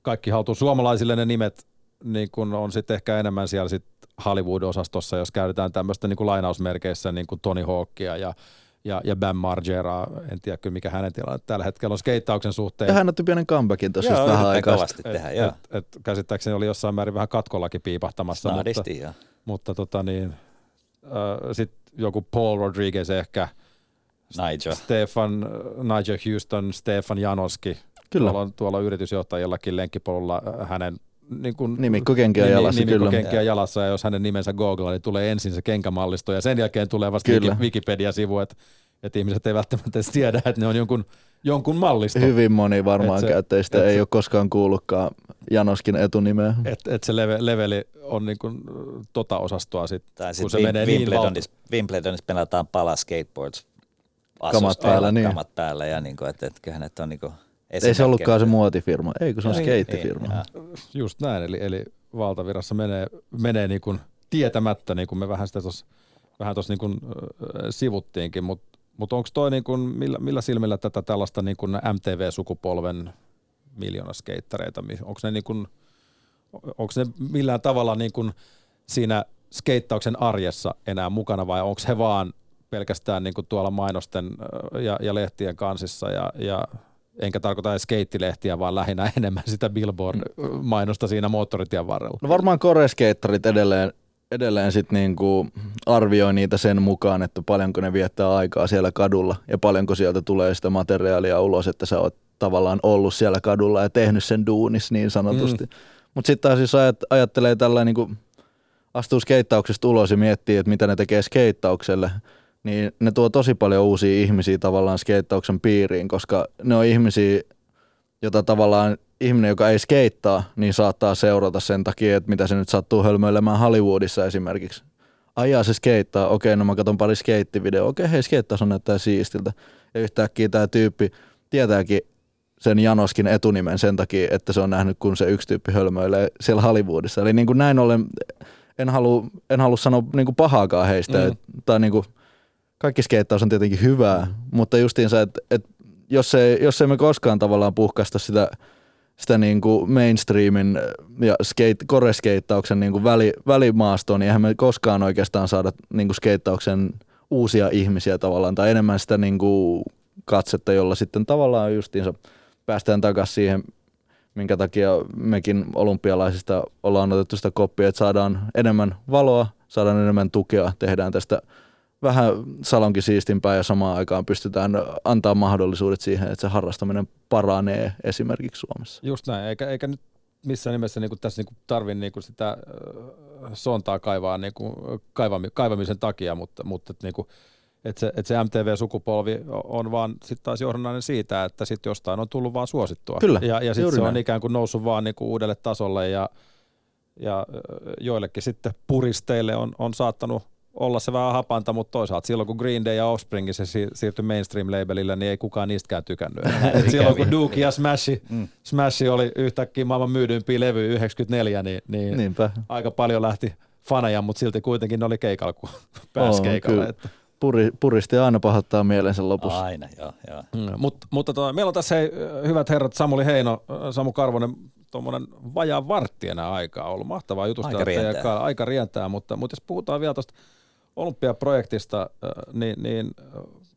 kaikki haltuun. Suomalaisille ne nimet niin kuin on sitten ehkä enemmän siellä sit Hollywood-osastossa, jos käytetään tämmöistä niin kuin lainausmerkeissä niin kuin Tony Hawkia ja ja, ja Bam Margera, en tiedä kyllä mikä hänen tilanne tällä hetkellä on skeittauksen suhteen. Ja hän otti pienen comebackin tuossa just vähän aikaa. tehdä, et, et, et, käsittääkseni oli jossain määrin vähän katkollakin piipahtamassa. Snadisti, mutta, mutta tota niin, äh, sitten joku Paul Rodriguez ehkä, Nigel. Stefan, Nigel Houston, Stefan Janoski. Kyllä. Tuolla on, tuolla on yritysjohtajallakin lenkkipolulla hänen niin kuin, nimikkokenkiä nimi, jalassa. Nimikkokenkiä jalassa ja jos hänen nimensä googlaa, niin tulee ensin se kenkämallisto ja sen jälkeen tulee vasta kyllä. Wikipedia-sivu, että, että ihmiset ei välttämättä edes tiedä, että ne on jonkun, jonkun mallisto. Hyvin moni varmaan se, käyttäjistä ei se, ole koskaan kuullutkaan Janoskin etunimeä. Että et se leve, leveli on niin kuin tota osastoa sitten, kun sit se menee Wimbledonissa, niin Wimbledonissa pelataan pala skateboards kamat päällä, niin. kamat päällä ja niin kuin, että, että kyllähän että on niin kuin ei se ollutkaan se muotifirma, ei kun se on niin, skeittifirma. Niin, Just näin, eli, eli valtavirassa menee, menee niin kuin tietämättä, niin kuin me vähän sitä tos, vähän tuossa niin kuin, äh, sivuttiinkin, mutta mut onko toi niin kuin, millä, millä silmillä tätä tällaista niin kuin MTV-sukupolven miljoonaskeittareita, onko ne, niin kuin, onko ne millään tavalla niin kuin siinä skeittauksen arjessa enää mukana vai onko he vaan pelkästään niin kuin tuolla mainosten ja, ja lehtien kansissa ja, ja enkä tarkoita edes skeittilehtiä, vaan lähinnä enemmän sitä Billboard-mainosta siinä moottoritien varrella. No varmaan koreskeittarit edelleen, edelleen sit niinku arvioi niitä sen mukaan, että paljonko ne viettää aikaa siellä kadulla ja paljonko sieltä tulee sitä materiaalia ulos, että sä oot tavallaan ollut siellä kadulla ja tehnyt sen duunis niin sanotusti. Mm. Mutta sitten taas jos ajat, ajattelee tällä niinku, astuu skeittauksesta ulos ja miettii, että mitä ne tekee skeittaukselle – niin ne tuo tosi paljon uusia ihmisiä tavallaan skeittauksen piiriin, koska ne on ihmisiä, jota tavallaan ihminen, joka ei skeittaa, niin saattaa seurata sen takia, että mitä se nyt sattuu hölmöilemään Hollywoodissa esimerkiksi. Ajaa se skeittaa, okei, no mä katson pari skeittivideoa, okei, hei, skeittaus on näyttää siistiltä. Ja yhtäkkiä tämä tyyppi tietääkin sen Janoskin etunimen sen takia, että se on nähnyt, kun se yksi tyyppi hölmöilee siellä Hollywoodissa. Eli niin kuin näin ollen en halua, en halua sanoa niin kuin pahaakaan heistä, mm. tai niin kuin – kaikki skeittaus on tietenkin hyvää, mm. mutta justiinsa, että et jos, ei, jos ei me koskaan tavallaan puhkasta sitä, sitä niin kuin mainstreamin ja skate, koreskeittauksen niin kuin väli, välimaastoon, niin eihän me koskaan oikeastaan saada niin kuin skeittauksen uusia ihmisiä tavallaan, tai enemmän sitä niin kuin katsetta, jolla sitten tavallaan justiinsa päästään takaisin siihen, minkä takia mekin olympialaisista ollaan otettu sitä koppia, että saadaan enemmän valoa, saadaan enemmän tukea, tehdään tästä vähän salonkin siistimpää ja samaan aikaan pystytään antaa mahdollisuudet siihen, että se harrastaminen paranee esimerkiksi Suomessa. Just näin, eikä, eikä nyt missään nimessä niin kuin tässä niin tarvitse niin sitä sontaa kaivaa niin kuin kaivami, kaivamisen takia, mutta, mutta niin kuin, että se, että se MTV-sukupolvi on vaan sitten taas johdannainen siitä, että sitten jostain on tullut vaan suosittua. Kyllä, ja, ja sitten se näin. on ikään kuin noussut vaan niin kuin uudelle tasolle ja, ja joillekin sitten puristeille on, on saattanut olla se vähän hapanta, mutta toisaalta silloin kun Green Day ja Offspring se siirtyi mainstream-labelille, niin ei kukaan niistäkään tykännyt. Et silloin kun Duke ja Smash, mm. Smash oli yhtäkkiä maailman myydympiä levy 94, niin, niin Niinpä. aika paljon lähti faneja, mutta silti kuitenkin ne oli keikalla, kun pääsi oh, keikalle. Että. Puri, puristi aina pahoittaa mielensä lopussa. Aina, joo. joo. Mm, Mut, mutta to, meillä on tässä hei, hyvät herrat Samuli Heino, Samu Karvonen, tuommoinen vajaa vartti enää aikaa ollut. Mahtavaa jutusta. Aika rientää. Aika rientää, mutta, mutta jos puhutaan vielä tuosta olympiaprojektista, niin, niin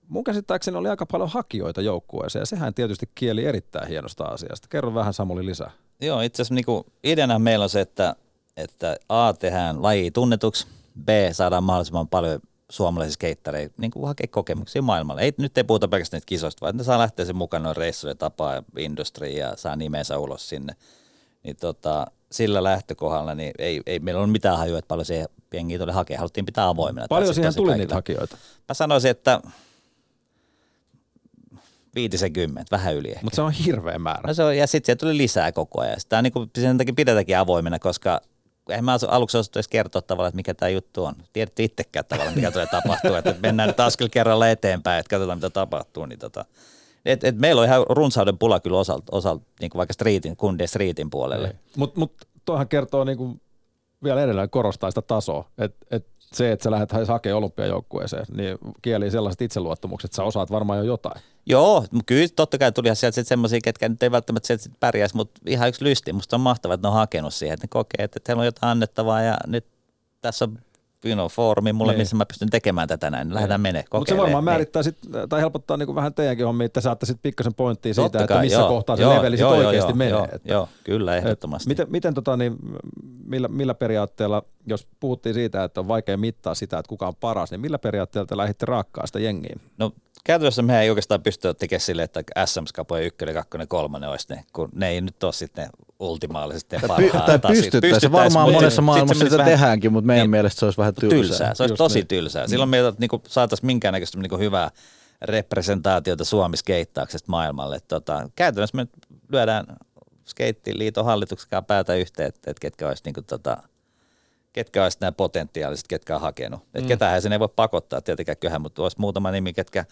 mun käsittääkseni oli aika paljon hakijoita joukkueeseen ja sehän tietysti kieli erittäin hienosta asiasta. Kerro vähän Samuli lisää. Joo, itse asiassa niin ideana meillä on se, että, että A tehdään laji tunnetuksi, B saadaan mahdollisimman paljon suomalaisia skeittareita niin kuin hakea kokemuksia maailmalla. Ei, nyt ei puhuta pelkästään niitä kisoista, vaan ne saa lähteä sen mukaan noin reissujen tapaa industriin ja saa nimensä ulos sinne. Niin tota, sillä lähtökohdalla niin ei, ei meillä ole mitään hajua, että paljon se jengiä tuli hakea. Haluttiin pitää avoimena. Paljon siihen tuli kaikille. niitä hakijoita? Mä sanoisin, että 50, vähän yli ehkä. Mutta se on hirveä määrä. No se on, ja sitten tuli lisää koko ajan. Sitä on niin kuin, sen takia pidetäänkin avoimena, koska en mä aluksi osattu edes kertoa tavallaan, että mikä tämä juttu on. Tiedätte itsekään tavallaan, mikä tulee tapahtua. että mennään nyt askel kerralla eteenpäin, että katsotaan mitä tapahtuu. Niin tota, et, et meillä on ihan runsauden pula kyllä osalta, osalt, niin kuin vaikka streetin, kundien streetin puolelle. Niin. Mutta mut, tuohan kertoo niin kuin vielä edelleen korostaa sitä tasoa, että et se, että sä lähdet hakemaan olympiajoukkueeseen, niin kieli sellaiset itseluottamukset, että sä osaat varmaan jo jotain. Joo, kyllä totta kai tuli sieltä semmoisia, ketkä nyt ei välttämättä sieltä pärjäisi, mutta ihan yksi lysti. Musta on mahtavaa, että ne on hakenut siihen, että ne kokee, että heillä on jotain annettavaa ja nyt tässä on you know, foorumi mulle, niin. missä mä pystyn tekemään tätä näin. Lähdetään niin. menee Mutta se varmaan niin. määrittää sit, tai helpottaa niin kuin vähän teidänkin hommia, että saatte sitten pikkasen pointtia siitä, Totta että missä joo, kohtaa se joo, leveli joo, oikeasti joo, menee. Joo, että, joo, kyllä, ehdottomasti. Et, miten, miten tota, niin, millä, millä periaatteella, jos puhuttiin siitä, että on vaikea mittaa sitä, että kuka on paras, niin millä periaatteella te lähditte raakkaa sitä jengiin? No käytännössä me ei oikeastaan pysty tekemään sille, että SMS Cup 1, 2, 3 olisi ne, kun ne ei nyt ole sitten ultimaalisesti ne parhaat. Tai pystyttäisiin, varmaan monessa maailmassa sitä vähän, tehdäänkin, mutta meidän mielestä se olisi vähän tylsää. tylsää. Se olisi Just tosi niin. tylsää. Silloin meiltä niin saataisiin minkäännäköistä niin hyvää representaatiota Suomi skeittauksesta maailmalle. Tota, käytännössä me lyödään skeittiliiton hallituksen kanssa päätä yhteen, että, että ketkä olisi niin kuin, tota, ketkä olisi nämä potentiaaliset, ketkä on hakenut. Mm. Että ketähän sen ei voi pakottaa tietenkään kyllähän, mutta olisi muutama nimi, ketkä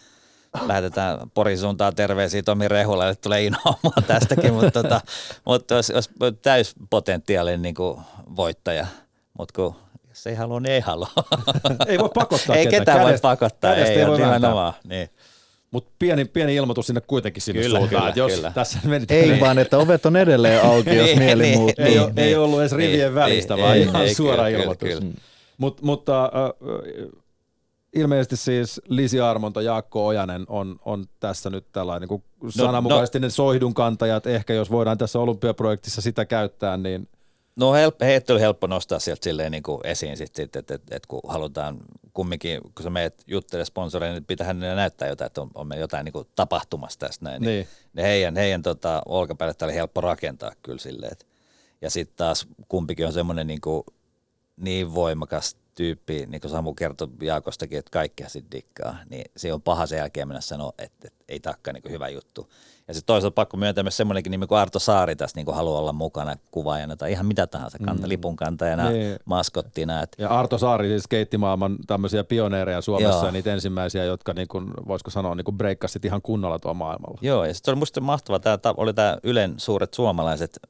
lähetetään Porin suuntaan terveisiä Tomi Rehulalle, tulee inhoamaan tästäkin, mutta, tota, mutta olisi, olisi täyspotentiaalinen niin kuin voittaja, mutta kun jos ei halua, niin ei halua. ei voi pakottaa Ei ketään kädestä, voi pakottaa, ei, ei voi nimenomaan. Niin. Mutta pieni, pieni ilmoitus sinne kuitenkin sinne kyllä, suuntaan, kyllä, jos kyllä. tässä menit Ei niin. vaan, että ovet on edelleen auki, jos niin, mieli niin, muuttuu. Ei, niin, ei ollut edes rivien niin, välistä, vaan ihan ei, suora kyllä, ilmoitus. Kyllä, kyllä. Mut, mutta äh, ilmeisesti siis Lisi Armonto, Jaakko Ojanen on, on tässä nyt tällainen niin kuin no, sananmukaisesti no, ne soihdun kantajat. Ehkä jos voidaan tässä olympiaprojektissa sitä käyttää, niin No help, heitä oli helppo nostaa sieltä silleen niin kuin esiin, sit, sit, että et, et, kun halutaan kumminkin, kun sä meet juttelemaan sponsoreille, niin pitää hänelle näyttää jotain, että on, on me jotain niin kuin tapahtumassa tästä näin. Niin. niin heidän, heidän tota, olkapäälle oli helppo rakentaa kyllä silleen. Et, ja sitten taas kumpikin on semmoinen niin, kuin, niin voimakas tyyppi, niin kuin Samu kertoi Jaakostakin, että kaikkea sitten dikkaa, niin se on paha sen jälkeen mennä sanoa, että, että ei takka niin hyvä juttu. Ja sitten toisaalta pakko myöntää myös semmoinenkin nimi kuin Arto Saari tässä niin kuin haluaa olla mukana kuvaajana tai ihan mitä tahansa, kanta, mm. lipun kantajana, niin. maskottina. Et. Ja Arto Saari siis skeittimaailman tämmöisiä pioneereja Suomessa Joo. ja niitä ensimmäisiä, jotka niin kuin, voisiko sanoa niin kuin breikkasit ihan kunnolla tuolla maailmalla. Joo, ja sitten oli musta mahtavaa, tämä oli tämä Ylen suuret suomalaiset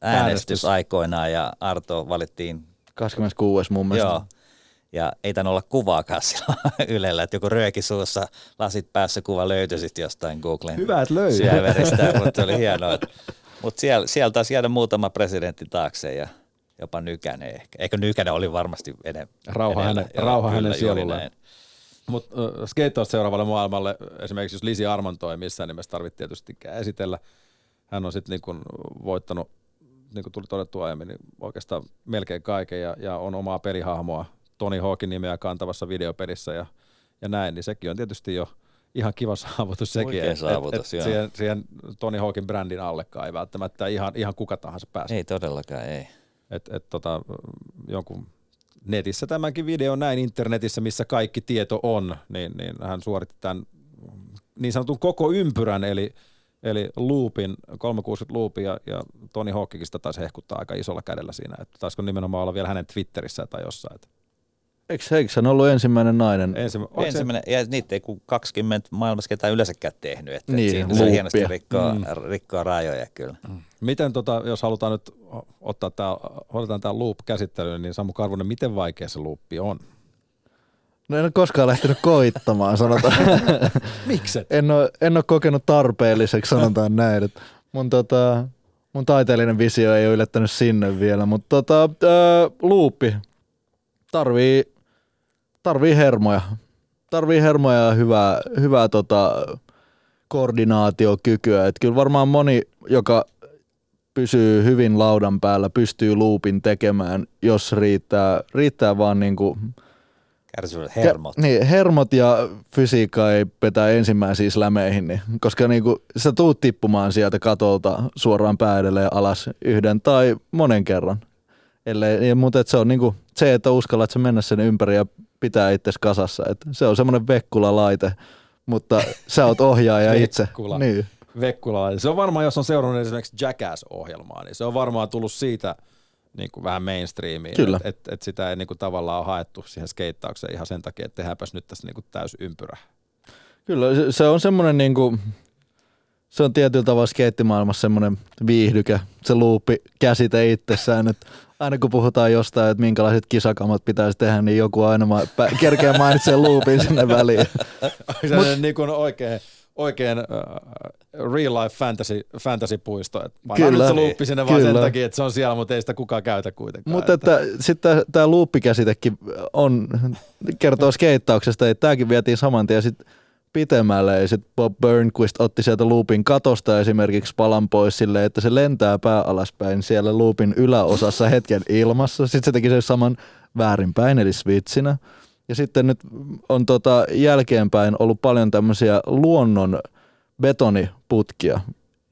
äänestys, aikoinaan ja Arto valittiin 26. mun mielestä. Joo. Ja ei tämän olla kuvaakaan silloin Ylellä, että joku rööki suussa, lasit päässä kuva löytyi sitten jostain Googlen Hyvä, että löytyi. syöveristä, mutta oli hienoa. Mutta siellä, siellä taisi jäädä muutama presidentti taakse ja jopa Nykänen ehkä. Eikö Nykänen oli varmasti enemmän. Rauha, hänen, joo, rauha kyllä, hänen sielulleen. Mutta uh, skate seuraavalle maailmalle, esimerkiksi jos Lisi Armantoi missään nimessä tarvitsee tietysti esitellä – hän on sitten niin voittanut, niin kuin tuli todettu aiemmin, niin oikeastaan melkein kaiken ja, ja on omaa pelihahmoa Tony Hawkin nimeä kantavassa videopelissä ja, ja näin, niin sekin on tietysti jo ihan kiva saavutus sekin. Oikein saavutus, et, et siihen, siihen Tony Hawkin brändin allekaan ei välttämättä ihan, ihan kuka tahansa pääse. Ei todellakaan, ei. Et, et tota, jonkun netissä tämänkin video näin internetissä, missä kaikki tieto on, niin, niin hän suoritti tämän niin sanotun koko ympyrän, eli, eli loopin, 360 loopin, ja, ja Toni Hawkikista taisi hehkuttaa aika isolla kädellä siinä, että taisiko nimenomaan olla vielä hänen Twitterissä tai jossain. Että. Eikö, hän ollut ensimmäinen nainen? Ensimmä, ensimmäinen, ja niitä ei kuin 20 maailmassa ketään yleensäkään tehnyt, että niin, siinä se hienosti rikkoa, mm. rikkoa rajoja kyllä. Mm. Miten, tota, jos halutaan nyt ottaa tämä, otetaan tämä loop käsittelyyn, niin Samu Karvonen, miten vaikea se loopi on? No en ole koskaan lähtenyt koittamaan, sanotaan. Miksi? En ole, en ole kokenut tarpeelliseksi, sanotaan näin. Mun, tota, mun taiteellinen visio ei ole yllättänyt sinne vielä, mutta tota, ää, luuppi tarvii, tarvii hermoja. Tarvii hermoja ja hyvää, hyvää tota, koordinaatiokykyä. Et kyllä varmaan moni, joka pysyy hyvin laudan päällä, pystyy luupin tekemään, jos riittää, riittää vaan niinku Kärsivät hermot. Ja, niin, hermot ja fysiikka ei petä ensimmäisiin lämeihin, niin, koska niinku, sä tuut tippumaan sieltä katolta suoraan päädelle ja alas yhden tai monen kerran. Ellei, ja, mutta se on niinku, se, että uskallat sä mennä sen ympäri ja pitää itsesi kasassa. Et se on semmoinen vekkula-laite, mutta sä oot ohjaaja itse. Vekkula. Niin. Vekkula. Se on varmaan, jos on seurannut esimerkiksi Jackass-ohjelmaa, niin se on varmaan tullut siitä – niin kuin vähän mainstreamiin. Kyllä. Että et, et sitä ei niin kuin tavallaan ole haettu siihen skeittaukseen ihan sen takia, että tehdäänpäs nyt tässä niin kuin täys ympyrä. Kyllä, se, se on semmoinen niin kuin, se on tietyllä tavalla skeittimaailmassa semmoinen viihdykä, se luupi käsite itsessään, että aina kun puhutaan jostain, että minkälaiset kisakamat pitäisi tehdä, niin joku aina ma- kerkeä mainitsee luupin sinne väliin. Mut, niin kuin oikein oikein uh, real life fantasy, fantasy-puisto. Et kyllä, se luuppi sinne kyllä. vaan sen takia, että se on siellä, mutta ei sitä kukaan käytä kuitenkaan. Mutta että, että sitten tämä luuppikäsitekin on, kertoo skeittauksesta, että tämäkin vietiin saman tien sitten pitemmälle ja sitten Bob Burnquist otti sieltä loopin katosta esimerkiksi palan pois silleen, että se lentää pää alaspäin siellä loopin yläosassa hetken ilmassa. Sitten se teki sen saman väärinpäin eli switchinä. Ja sitten nyt on tota jälkeenpäin ollut paljon tämmöisiä luonnon betoniputkia.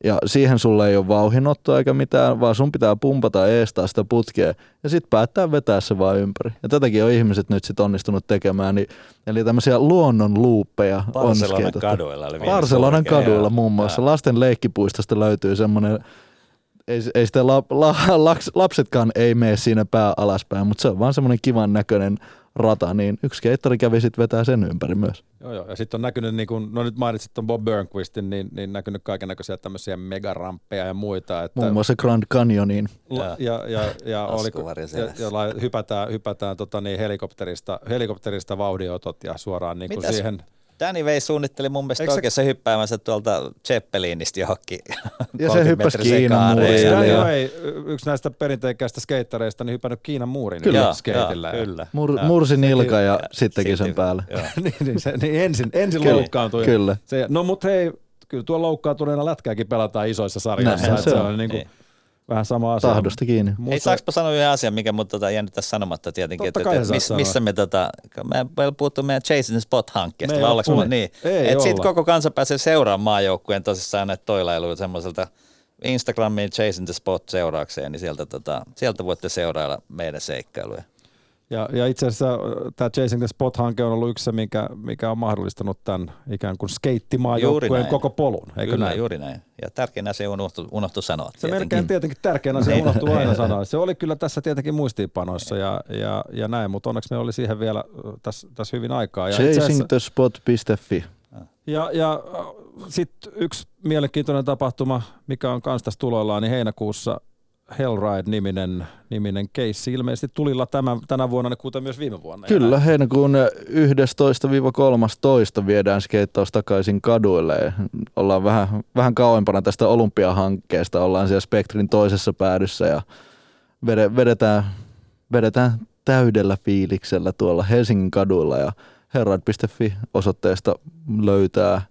Ja siihen sulle ei ole vauhinottoa eikä mitään, vaan sun pitää pumpata eestää sitä putkea ja sitten päättää vetää se vaan ympäri. Ja tätäkin on ihmiset nyt sitten onnistunut tekemään. Niin, eli tämmöisiä luonnon luuppeja on kaduilla. Barcelonan kaduilla muun muassa. Lasten leikkipuistosta löytyy semmoinen ei, ei sitä la, la, lapsetkaan ei mene siinä pää alaspäin, mutta se on vaan semmoinen kivan näköinen rata, niin yksi skeittari kävi sitten vetää sen ympäri myös. Joo, joo. ja sitten on näkynyt, niin kun, no nyt mainitsit tuon Bob Burnquistin, niin, niin näkynyt kaiken näköisiä tämmöisiä megaramppeja ja muita. Että Muun muassa Grand Canyoniin. La, ja, ja, ja, oli, ja, ja hypätään, hypätään tota niin, helikopterista, helikopterista vauhdiotot ja suoraan niin kuin siihen – Danny Vei suunnitteli mun mielestä Eikö oikeassa se... hyppäämässä tuolta Zeppelinistä johonkin. Ja se hyppäsi Kiinan muuriin. Danny Vei, yksi näistä perinteikäistä skeittareista, niin hypännyt Kiinan muurin kyllä, skeitillä. Kyllä. Mur, mursi nilka ja, ja sittenkin sen päälle. niin, niin, se, niin ensin, ensin kyllä, loukkaantui. Kyllä. Se, no mutta hei, kyllä tuo loukkaantuneena lätkääkin pelataan isoissa sarjoissa. Näin, se, on. on niin kuin, niin vähän sama asia. Tahdosta kiinni. Mutta... Ei saanko sanoa yhden asian, mikä mut tota, jäänyt tässä sanomatta tietenkin, että, että miss, missä me tota, me meillä puhuttu meidän Chasing Spot-hankkeesta, me vai me niin? Että sitten koko kansa pääsee seuraamaan maajoukkueen tosissaan näitä toilailuja semmoiselta Instagramiin Chasing the Spot seuraakseen, niin sieltä, tota, sieltä voitte seurailla meidän seikkailuja. Ja, ja itse asiassa tämä Chasing the Spot-hanke on ollut yksi se, mikä, mikä on mahdollistanut tämän ikään kuin skeittimaajoukkueen koko polun, eikö Kyllä, näin? juuri näin. Ja tärkein asia unohtu, unohtu sanoa. Se melkein tietenkin tärkein asia niin. unohtuu aina sanoa. Se oli kyllä tässä tietenkin muistiinpanoissa ja, ja, ja näin, mutta onneksi me oli siihen vielä tässä, tässä hyvin aikaa. Ja Chasingthespot.fi ja, ja sitten yksi mielenkiintoinen tapahtuma, mikä on kans tässä tuloillaan, niin heinäkuussa Hellride-niminen niminen keissi ilmeisesti tulilla tämän, tänä vuonna, kuten myös viime vuonna. Kyllä, heinäkuun 11-13 viedään skeittaus takaisin kaduille. Ollaan vähän, vähän kauempana tästä olympiahankkeesta, ollaan siellä Spektrin toisessa päädyssä ja vedetään, vedetään täydellä fiiliksellä tuolla Helsingin kaduilla ja herrad.fi osoitteesta löytää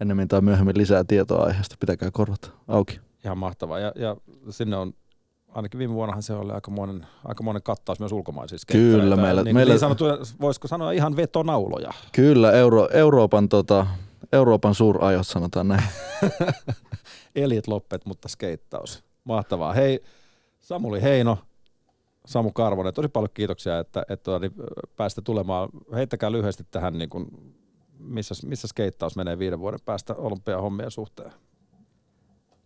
ennemmin tai myöhemmin lisää tietoa aiheesta. Pitäkää korvat auki. ihan mahtavaa. Ja, ja sinne on ainakin viime vuonnahan se oli aikamoinen, aikamoinen kattaus myös ulkomaisissa Kyllä, meillä, niin, meillä... Niin sanottu, voisiko sanoa ihan vetonauloja. Kyllä, Euro, Euroopan, tota, Euroopan suurajot sanotaan näin. Elit loppet, mutta skeittaus. Mahtavaa. Hei, Samuli Heino, Samu Karvonen, tosi paljon kiitoksia, että, että tuota, niin päästä tulemaan. Heittäkää lyhyesti tähän, niin kuin, missä, missä skeittaus menee viiden vuoden päästä olympiahommien suhteen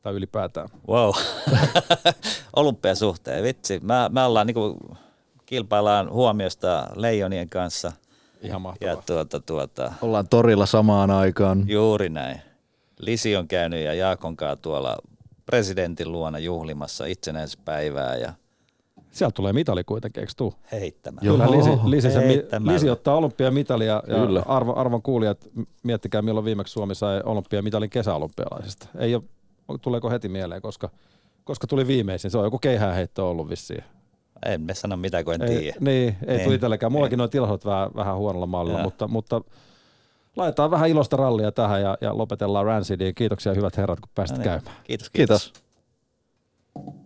tai ylipäätään? Wow, olympiasuhteen, vitsi. Mä, mä ollaan niinku, kilpaillaan huomiosta leijonien kanssa. Ihan mahtavaa. Ja tuota, tuota, Ollaan torilla samaan aikaan. Juuri näin. Lisi on käynyt ja Jaakon tuolla presidentin luona juhlimassa itsenäispäivää ja Sieltä tulee mitali kuitenkin, eikö tuu? Heittämällä. Kyllä, Lisi, Lisi, sen, Lisi ottaa olympiamitalia ja Kyllä. arvo, arvon kuulijat, miettikää milloin viimeksi Suomi sai olympiamitalin kesäolympialaisista. Ei ole tuleeko heti mieleen, koska, koska tuli viimeisin. Se on joku keihäänheitto ollut vissiin. En me sano mitään, kun en ei, tiedä. Niin, ei niin. tuli itselläkään. Mullakin noin tilastot vähän, vähän huonolla mallilla, mutta, mutta laitetaan vähän ilosta rallia tähän ja, ja lopetellaan Rancidiin. Kiitoksia hyvät herrat, kun pääsit no niin. käymään. Kiitos, kiitos. kiitos.